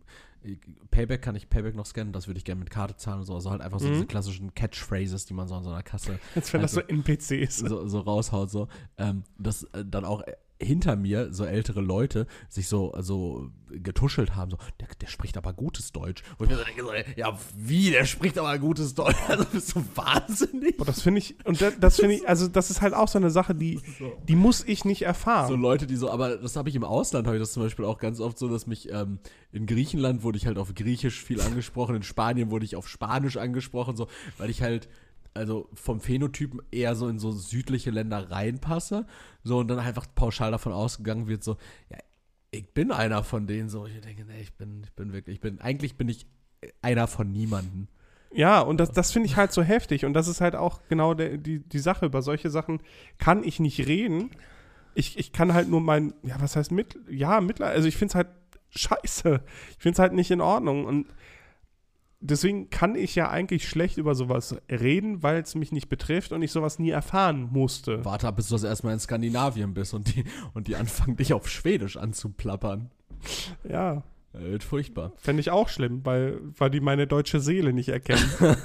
Payback kann ich Payback noch scannen, das würde ich gerne mit Karte zahlen und so. Also halt einfach so Mhm. diese klassischen Catchphrases, die man so an so einer Kasse Als wenn das so NPCs. so, so raushaut, so. Ähm, das äh, dann auch äh, hinter mir so ältere Leute sich so also getuschelt haben, so, der, der spricht aber gutes Deutsch. Und ich mir so denke, so, ja, wie, der spricht aber gutes Deutsch? Also bist du wahnsinnig? Boah, das finde ich, und das, das finde ich, also das ist halt auch so eine Sache, die, die muss ich nicht erfahren. So Leute, die so, aber das habe ich im Ausland, habe ich das zum Beispiel auch ganz oft so, dass mich ähm, in Griechenland wurde ich halt auf Griechisch viel angesprochen, in Spanien wurde ich auf Spanisch angesprochen, so, weil ich halt also vom Phänotypen eher so in so südliche Länder reinpasse. So und dann einfach pauschal davon ausgegangen wird, so, ja, ich bin einer von denen, so. Ich denke, nee, ich bin, ich bin wirklich, ich bin, eigentlich bin ich einer von niemanden. Ja, und das, das finde ich halt so heftig. Und das ist halt auch genau der, die, die Sache. Über solche Sachen kann ich nicht reden. Ich, ich kann halt nur mein, ja, was heißt mit, ja, Mitleid, also ich finde es halt scheiße. Ich finde es halt nicht in Ordnung. Und deswegen kann ich ja eigentlich schlecht über sowas reden, weil es mich nicht betrifft und ich sowas nie erfahren musste. Warte ab, bis du das erstmal in Skandinavien bist und die, und die anfangen, dich auf Schwedisch anzuplappern. Ja, Das wird furchtbar. fände ich auch schlimm, weil, weil die meine deutsche Seele nicht erkennen.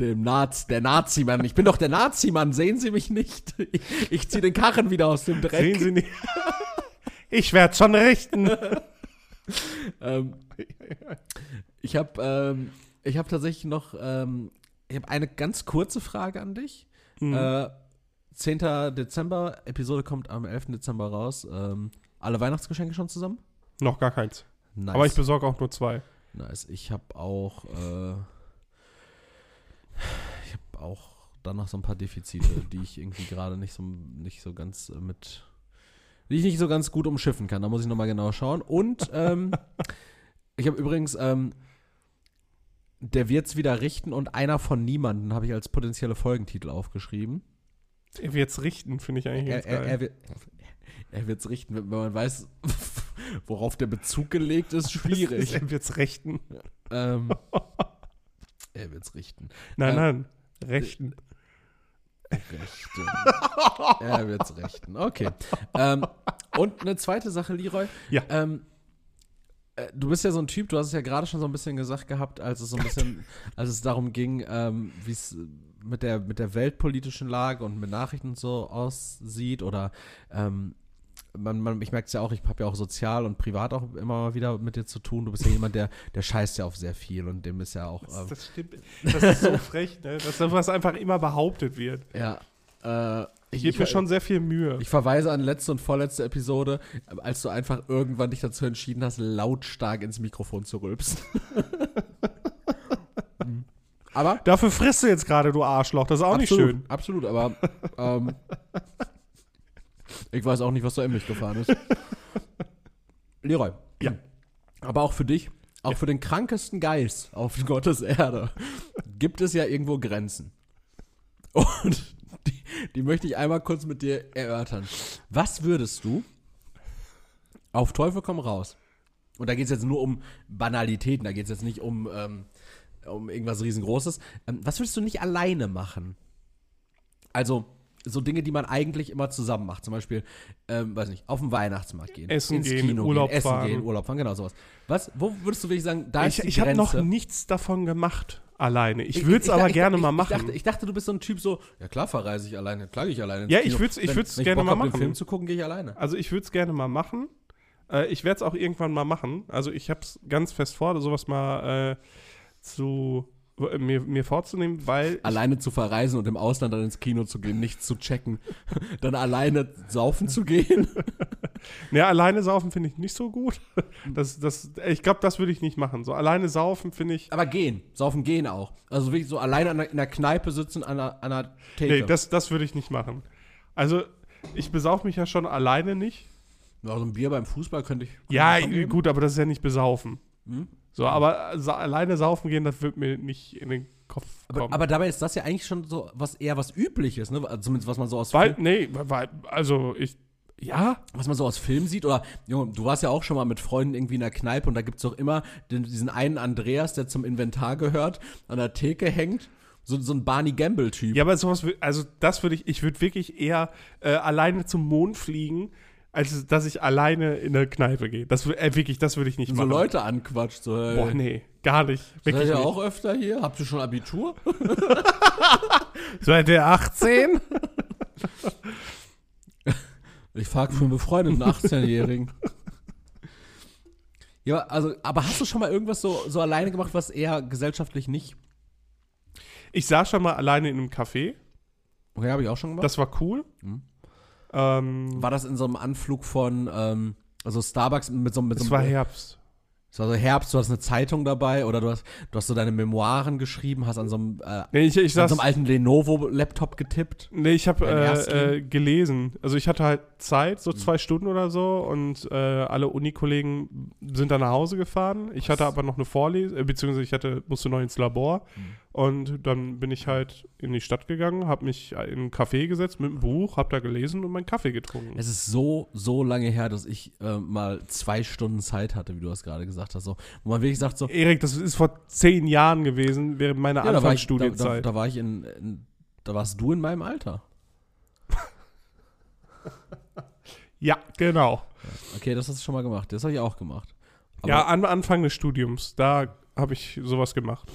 Dem Naz, der Nazi-Mann. Ich bin doch der Nazi-Mann, sehen Sie mich nicht? Ich, ich ziehe den Karren wieder aus dem Dreck. Sehen Sie nicht? Ich werde schon richten. Ähm, ich habe ähm, ich hab tatsächlich noch ähm, ich habe eine ganz kurze Frage an dich. Mhm. Äh, 10. Dezember, Episode kommt am 11. Dezember raus. Ähm, alle Weihnachtsgeschenke schon zusammen? Noch gar keins. Nice. Aber ich besorge auch nur zwei. nice. Ich habe auch äh, ich habe auch dann noch so ein paar Defizite, die ich irgendwie gerade nicht so nicht so ganz äh, mit die ich nicht so ganz gut umschiffen kann. Da muss ich nochmal genau schauen. Und ähm, ich habe übrigens, ähm, der wird's wieder richten und einer von niemanden habe ich als potenzielle Folgentitel aufgeschrieben. Er wird's richten, finde ich eigentlich Er, ganz er, er, wird, er wird's richten, wenn man weiß, worauf der Bezug gelegt ist, schwierig. er wird's rechten. ähm, er wird's richten. Nein, Ähm, nein. Rechten. Rechten. er wird's richten. Okay. Ähm, und eine zweite Sache, Leroy. Ja. Ähm, äh, du bist ja so ein Typ, du hast es ja gerade schon so ein bisschen gesagt gehabt, als es so ein bisschen, als es darum ging, ähm, wie es mit der, mit der weltpolitischen Lage und mit Nachrichten so aussieht oder ähm, man, man, ich merke es ja auch, ich habe ja auch sozial und privat auch immer mal wieder mit dir zu tun. Du bist ja jemand, der, der scheißt ja auf sehr viel und dem ist ja auch. Das, ähm, das stimmt. Das ist so frech, ne? dass sowas einfach immer behauptet wird. ja. Äh, Ich gebe mir schon sehr viel Mühe. ich verweise an letzte und vorletzte Episode, als du einfach irgendwann dich dazu entschieden hast, lautstark ins Mikrofon zu rülpsen. Aber Dafür frisst du jetzt gerade, du Arschloch. Das ist auch absolut, nicht schön. Absolut, aber ähm, ich weiß auch nicht, was da in mich gefahren ist. Leroy. Ja. Aber auch für dich, auch für den krankesten Geist auf Gottes Erde, gibt es ja irgendwo Grenzen. Und die, die möchte ich einmal kurz mit dir erörtern. Was würdest du auf Teufel komm raus? Und da geht es jetzt nur um Banalitäten, da geht es jetzt nicht um, ähm, um irgendwas riesengroßes. Ähm, was würdest du nicht alleine machen? Also, so Dinge, die man eigentlich immer zusammen macht. Zum Beispiel, ähm, weiß nicht, auf den Weihnachtsmarkt gehen, Essen gehen, Urlaub gehen, Essen fahren. gehen, Urlaub fahren, genau sowas. Was, wo würdest du wirklich sagen, da Ich, ist die ich habe noch nichts davon gemacht, alleine. Ich würde es aber ich, gerne ich, mal machen. Ich dachte, ich dachte, du bist so ein Typ so, ja klar verreise ich alleine, klar gehe ich alleine ins Ja, ich Kino. würd's- ich Wenn- würd's wenn gerne Bock mal hab, den machen. Film zu gucken, gehe ich alleine. Also ich würde es gerne mal machen. Äh, ich werde es auch irgendwann mal machen. Also ich habe es ganz fest vor, sowas mal äh, zu mir, mir vorzunehmen, weil Alleine zu verreisen und im Ausland dann ins Kino zu gehen, nichts zu checken, dann alleine saufen zu gehen. ne, alleine saufen finde ich nicht so gut. Das, das, ich glaube, das würde ich nicht machen. So alleine saufen finde ich. Aber gehen, saufen gehen auch. Also wirklich so alleine in der Kneipe sitzen an einer, an einer Theke. Nee, das, das würde ich nicht machen. Also ich besauf mich ja schon alleine nicht. ja, so ein Bier beim Fußball könnte ich. könnte Ja, ich gut, aber das ist ja nicht besaufen. Hm? So, aber sa alleine saufen gehen, das wird mir nicht in den Kopf Aber, kommen. aber dabei ist das ja eigentlich schon so was eher was Übliches, ne? Also Zumindest was man so aus weil, Film, nee, weil, also ich, ja, was man so aus Film sieht. Oder Junge, du warst ja auch schon mal mit Freunden irgendwie in der Kneipe und da gibt es doch immer den, diesen einen Andreas, der zum Inventar gehört, an der Theke hängt. So, so ein Barney Gamble-Typ. Ja, aber sowas, also das würde ich, ich würde wirklich eher äh, alleine zum Mond fliegen, als dass ich alleine in eine Kneipe gehe. Das äh, wirklich, das würde ich nicht so machen. Leute anquatscht. So, Boah, nee, gar nicht. Seid Wirklich ihr nicht. auch öfter hier? Habt ihr schon Abitur? Seid ihr 18? Ich frage für einen befreundeten 18-Jährigen. ja, also, aber hast du schon mal irgendwas so, so alleine gemacht, was eher gesellschaftlich nicht? Ich saß schon mal alleine in einem Café. Okay, habe ich auch schon gemacht. Das war cool. Mhm. Ähm, war das in so einem Anflug von, ähm, also Starbucks mit so, mit so es einem. war Herbst. Es war so Herbst, du hast eine Zeitung dabei oder du hast, du hast so deine Memoiren geschrieben, hast an so einem, äh, Nee, ich, ich an so einem alten Lenovo-Laptop getippt. nee, ich habe äh, äh, gelesen. Also ich hatte halt Zeit, Mhm. so zwei Stunden oder so, und äh, alle Unikollegen sind dann nach Hause gefahren. Ich hatte aber noch eine Vorlesung, äh, beziehungsweise ich hatte, musste noch ins Labor. Mhm. Und dann bin ich halt in die Stadt gegangen, habe mich in einen Café gesetzt mit einem Buch, habe da gelesen und meinen Kaffee getrunken. Es ist so, so lange her, dass ich äh, mal zwei Stunden Zeit hatte, wie du das gerade gesagt hast. So, wo man wirklich sagt, so, Erik, das ist vor zehn Jahren gewesen, während meiner ja, da war ich, da, da, Anfangsstudienzeit. da war ich in, in, da warst du in meinem Alter. ja, genau. Okay, das hast du schon mal gemacht. Das habe ich auch gemacht. Aber, ja, an Anfang des Studiums, da habe ich sowas gemacht.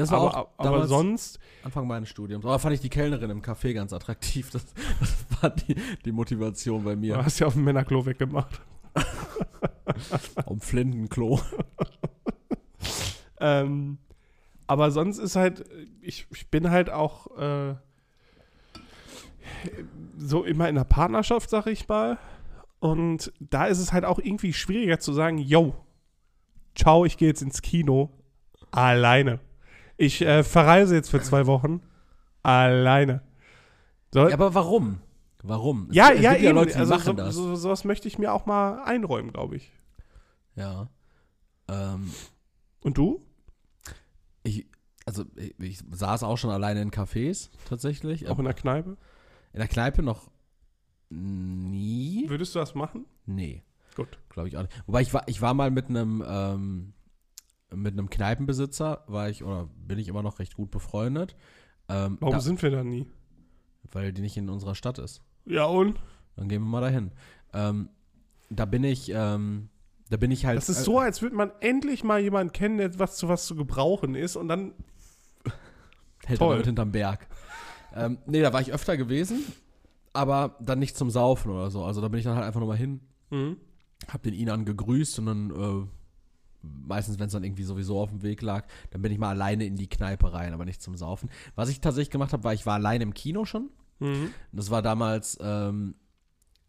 Das war Aber, auch aber sonst, Anfang meines Studiums. Aber fand ich die Kellnerin im Café ganz attraktiv. Das, das war die, die Motivation bei du mir. hast ja auf dem Männerklo weggemacht. Um Flintenklo. Ähm, aber sonst ist halt, ich, ich bin halt auch äh, so immer in der Partnerschaft, sag ich mal. Und da ist es halt auch irgendwie schwieriger zu sagen, yo, ciao, ich gehe jetzt ins Kino alleine. Ich äh, verreise jetzt für zwei Wochen alleine. So, Ja, aber warum? Warum? Es- ja, es ja, gibt eben. Leute, die also so, das. So, sowas möchte ich mir auch mal einräumen, glaube ich. Ja. Ähm, Und du? ich, also ich, ich saß auch schon alleine in Cafés, tatsächlich. Auch in der Kneipe? In der Kneipe noch nie. Würdest du das machen? Nee, Gut. glaube ich auch nicht. Wobei ich war, ich war mal mit einem ähm, mit einem Kneipenbesitzer, war ich oder bin ich immer noch recht gut befreundet. Ähm, Warum da, sind wir da nie? weil die nicht in unserer Stadt ist. Ja, und? Dann gehen wir mal dahin. Ähm, da bin ich, ähm, da bin ich halt. Das ist so, als würde man endlich mal jemanden kennen, der was zu was zu gebrauchen ist und dann. hält toll. er damit hinterm Berg. ähm, nee, da war ich öfter gewesen, aber dann nicht zum Saufen oder so. Also da bin ich dann halt einfach nochmal hin, Mhm. hab den Inan gegrüßt und dann, äh, meistens, wenn es dann irgendwie sowieso auf dem Weg lag, dann bin ich mal alleine in die Kneipe rein, aber nicht zum Saufen. Was ich tatsächlich gemacht habe, war, ich war alleine im Kino schon. Mhm. Das war damals ähm,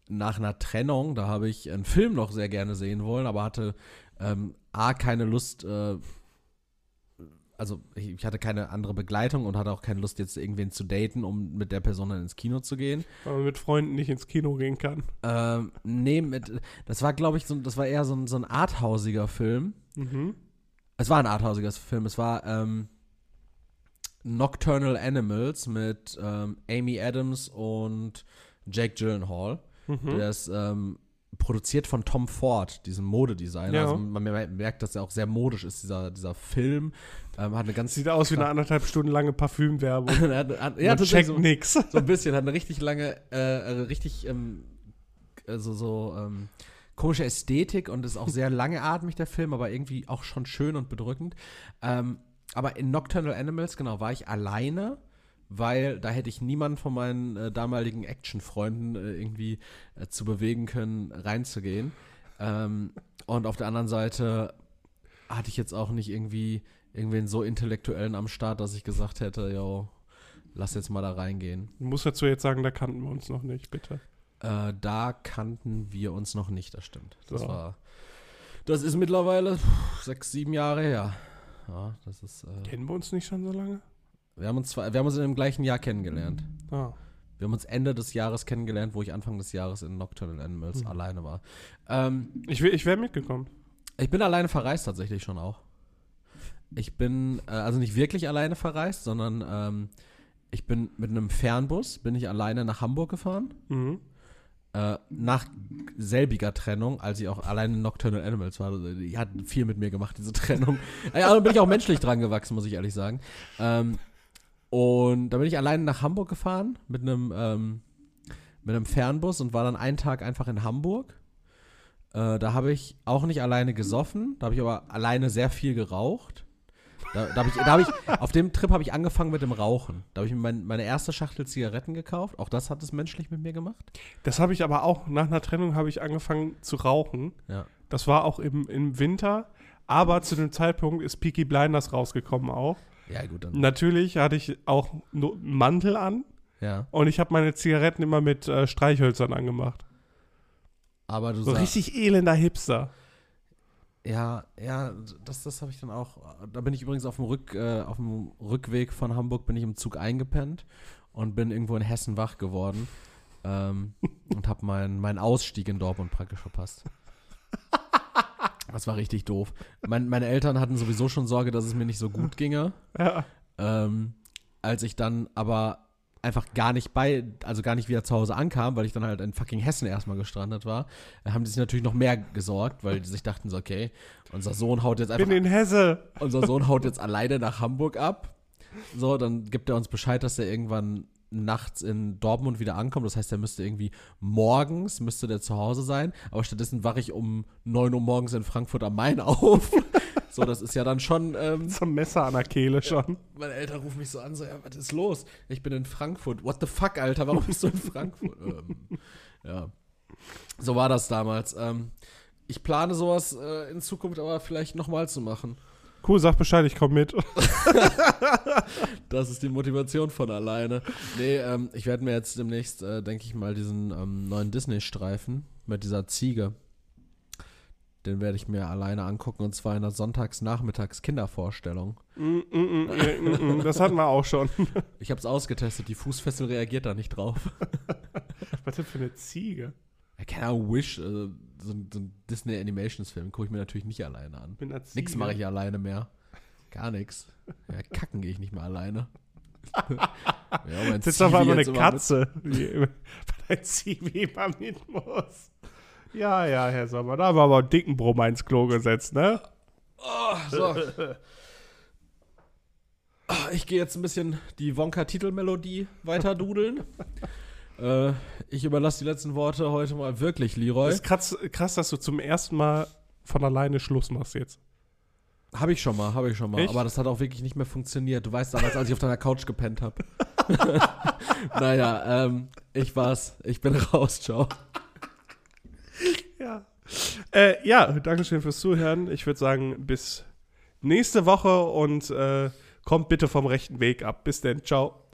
nach einer Trennung, da habe ich einen Film noch sehr gerne sehen wollen, aber hatte ähm, A, keine Lust, äh, also ich, hatte keine andere Begleitung und hatte auch keine Lust, jetzt irgendwen zu daten, um mit der Person dann ins Kino zu gehen. Weil man mit Freunden nicht ins Kino gehen kann. Ähm, nee, mit, das war, glaube ich, so, das war eher so ein, so ein arthausiger Film. Mhm. Es war ein arthausiger Film. Es war ähm, Nocturnal Animals mit ähm, Amy Adams und Jake Gyllenhaal. Mhm. Der ist ähm, produziert von Tom Ford, diesem Modedesigner. Ja. Also man mer- merkt, dass er auch sehr modisch ist, dieser, dieser Film. Ähm, hat eine ganz. Sieht aus wie eine anderthalb Stunden lange Parfümwerbung. Er hat, hat, ja, man checkt so, nix. so ein bisschen. Hat eine richtig lange, äh, äh, richtig, ähm, also so ähm, komische Ästhetik und ist auch sehr langeatmig, der Film, aber irgendwie auch schon schön und bedrückend. Ähm, aber in Nocturnal Animals, genau, war ich alleine, weil da hätte ich niemanden von meinen äh, damaligen Action-Freunden äh, irgendwie äh, zu bewegen können, reinzugehen. Ähm, und auf der anderen Seite hatte ich jetzt auch nicht irgendwie irgendwen so intellektuellen am Start, dass ich gesagt hätte, yo, lass jetzt mal da reingehen. Ich muss dazu jetzt sagen, da kannten wir uns noch nicht, bitte. Äh, da kannten wir uns noch nicht, das stimmt. Das So. war. Das ist mittlerweile pff, sechs, sieben Jahre her. Ja, das ist. Äh, Kennen wir uns nicht schon so lange? Wir, haben uns zwei, wir haben uns in dem gleichen Jahr kennengelernt. Ah. Wir haben uns Ende des Jahres kennengelernt, wo ich Anfang des Jahres in Nocturnal Animals Mhm. alleine war. Ähm, Ich, wär- ich wäre mitgekommen. ich bin alleine verreist tatsächlich schon auch. Ich bin äh, also nicht wirklich alleine verreist, sondern ähm, ich bin mit einem Fernbus, bin ich alleine nach Hamburg gefahren. Mhm. Äh, nach selbiger Trennung, als ich auch alleine in Nocturnal Animals war. Also, Die hat viel mit mir gemacht, diese Trennung. ja, da bin ich auch menschlich dran gewachsen, muss ich ehrlich sagen. Ähm, und da bin ich alleine nach Hamburg gefahren mit einem, ähm, mit einem Fernbus und war dann einen Tag einfach in Hamburg. Äh, da habe ich auch nicht alleine gesoffen, da habe ich aber alleine sehr viel geraucht. Da, da habe ich, da hab ich, auf dem Trip habe ich angefangen mit dem Rauchen. Da habe ich mir mein, meine erste Schachtel Zigaretten gekauft. Auch das hat es menschlich mit mir gemacht. Das habe ich aber auch, nach einer Trennung habe ich angefangen zu rauchen. Ja. Das war auch im, im Winter, aber zu dem Zeitpunkt ist Peaky Blinders rausgekommen auch. Ja, gut, dann. Natürlich hatte ich auch einen Mantel an Ja. und ich habe meine Zigaretten immer mit äh, Streichhölzern angemacht. Aber du So sagst. richtig elender Hipster. Ja, ja, das, das habe ich dann auch. Da bin ich übrigens auf dem, Rück, äh, auf dem Rückweg von Hamburg bin ich im Zug eingepennt und bin irgendwo in Hessen wach geworden ähm, und habe meinen mein Ausstieg in Dortmund praktisch verpasst. Das war richtig doof. Mein, meine Eltern hatten sowieso schon Sorge, dass es mir nicht so gut ginge. Ja. Ähm, als ich dann aber einfach gar nicht bei, also gar nicht wieder zu Hause ankam, weil ich dann halt in fucking Hessen erstmal gestrandet war, haben die sich natürlich noch mehr gesorgt, weil die sich dachten so, okay, unser Sohn haut jetzt einfach, Bin in Hesse. unser Sohn haut jetzt alleine nach Hamburg ab. So, dann gibt er uns Bescheid, dass er irgendwann nachts in Dortmund wieder ankommt. Das heißt, er müsste irgendwie morgens, müsste der zu Hause sein. Aber stattdessen wache ich um 9 Uhr morgens in Frankfurt am Main auf. so, das ist ja dann schon ähm, Zum Messer an der Kehle schon. meine Eltern rufen mich so an, so, ja, was ist los? Ich bin in Frankfurt. What the fuck, Alter? Warum bist du in Frankfurt? ähm, ja. So war das damals. Ähm, ich plane sowas äh, in Zukunft aber vielleicht nochmal zu machen. Cool, sag Bescheid, ich komme mit. Das ist die Motivation von alleine. Nee, ähm, ich werde mir jetzt demnächst, äh, denke ich mal, diesen ähm, neuen Disney-Streifen mit dieser Ziege. Den werde ich mir alleine angucken und zwar in der Sonntags-Nachmittags-Kindervorstellung. Mm, mm, mm, mm, mm, das hatten wir auch schon. Ich habe es ausgetestet, die Fußfessel reagiert da nicht drauf. Was denn für eine Ziege? Ja, keine Ahnung, Wish, also so, ein- so ein Disney Animations Film, gucke ich mir natürlich nicht alleine an. Nix mache ich alleine mehr. Gar nichts. Ja, kacken gehe ich nicht mehr alleine. ja, mein Sitzt auf einmal eine Katze, weil ein Zivi immer mit muss. Ja, ja, Herr Sommer, da haben wir aber einen dicken Brummer ins Klo gesetzt, ne? Oh, so. Ich gehe jetzt ein bisschen die Wonka-Titelmelodie weiter dudeln. äh, ich überlasse die letzten Worte heute mal wirklich Leroy. ist krass, krass, dass du zum ersten Mal von alleine Schluss machst jetzt. Habe ich schon mal, habe ich schon mal. Echt? Aber das hat auch wirklich nicht mehr funktioniert. Du weißt damals, als ich auf deiner Couch gepennt habe. naja, ähm, ich war's. Ich bin raus. Ciao. Ja. Äh, ja, Dankeschön fürs Zuhören. Ich würde sagen, bis nächste Woche und äh, kommt bitte vom rechten Weg ab. Bis denn, ciao.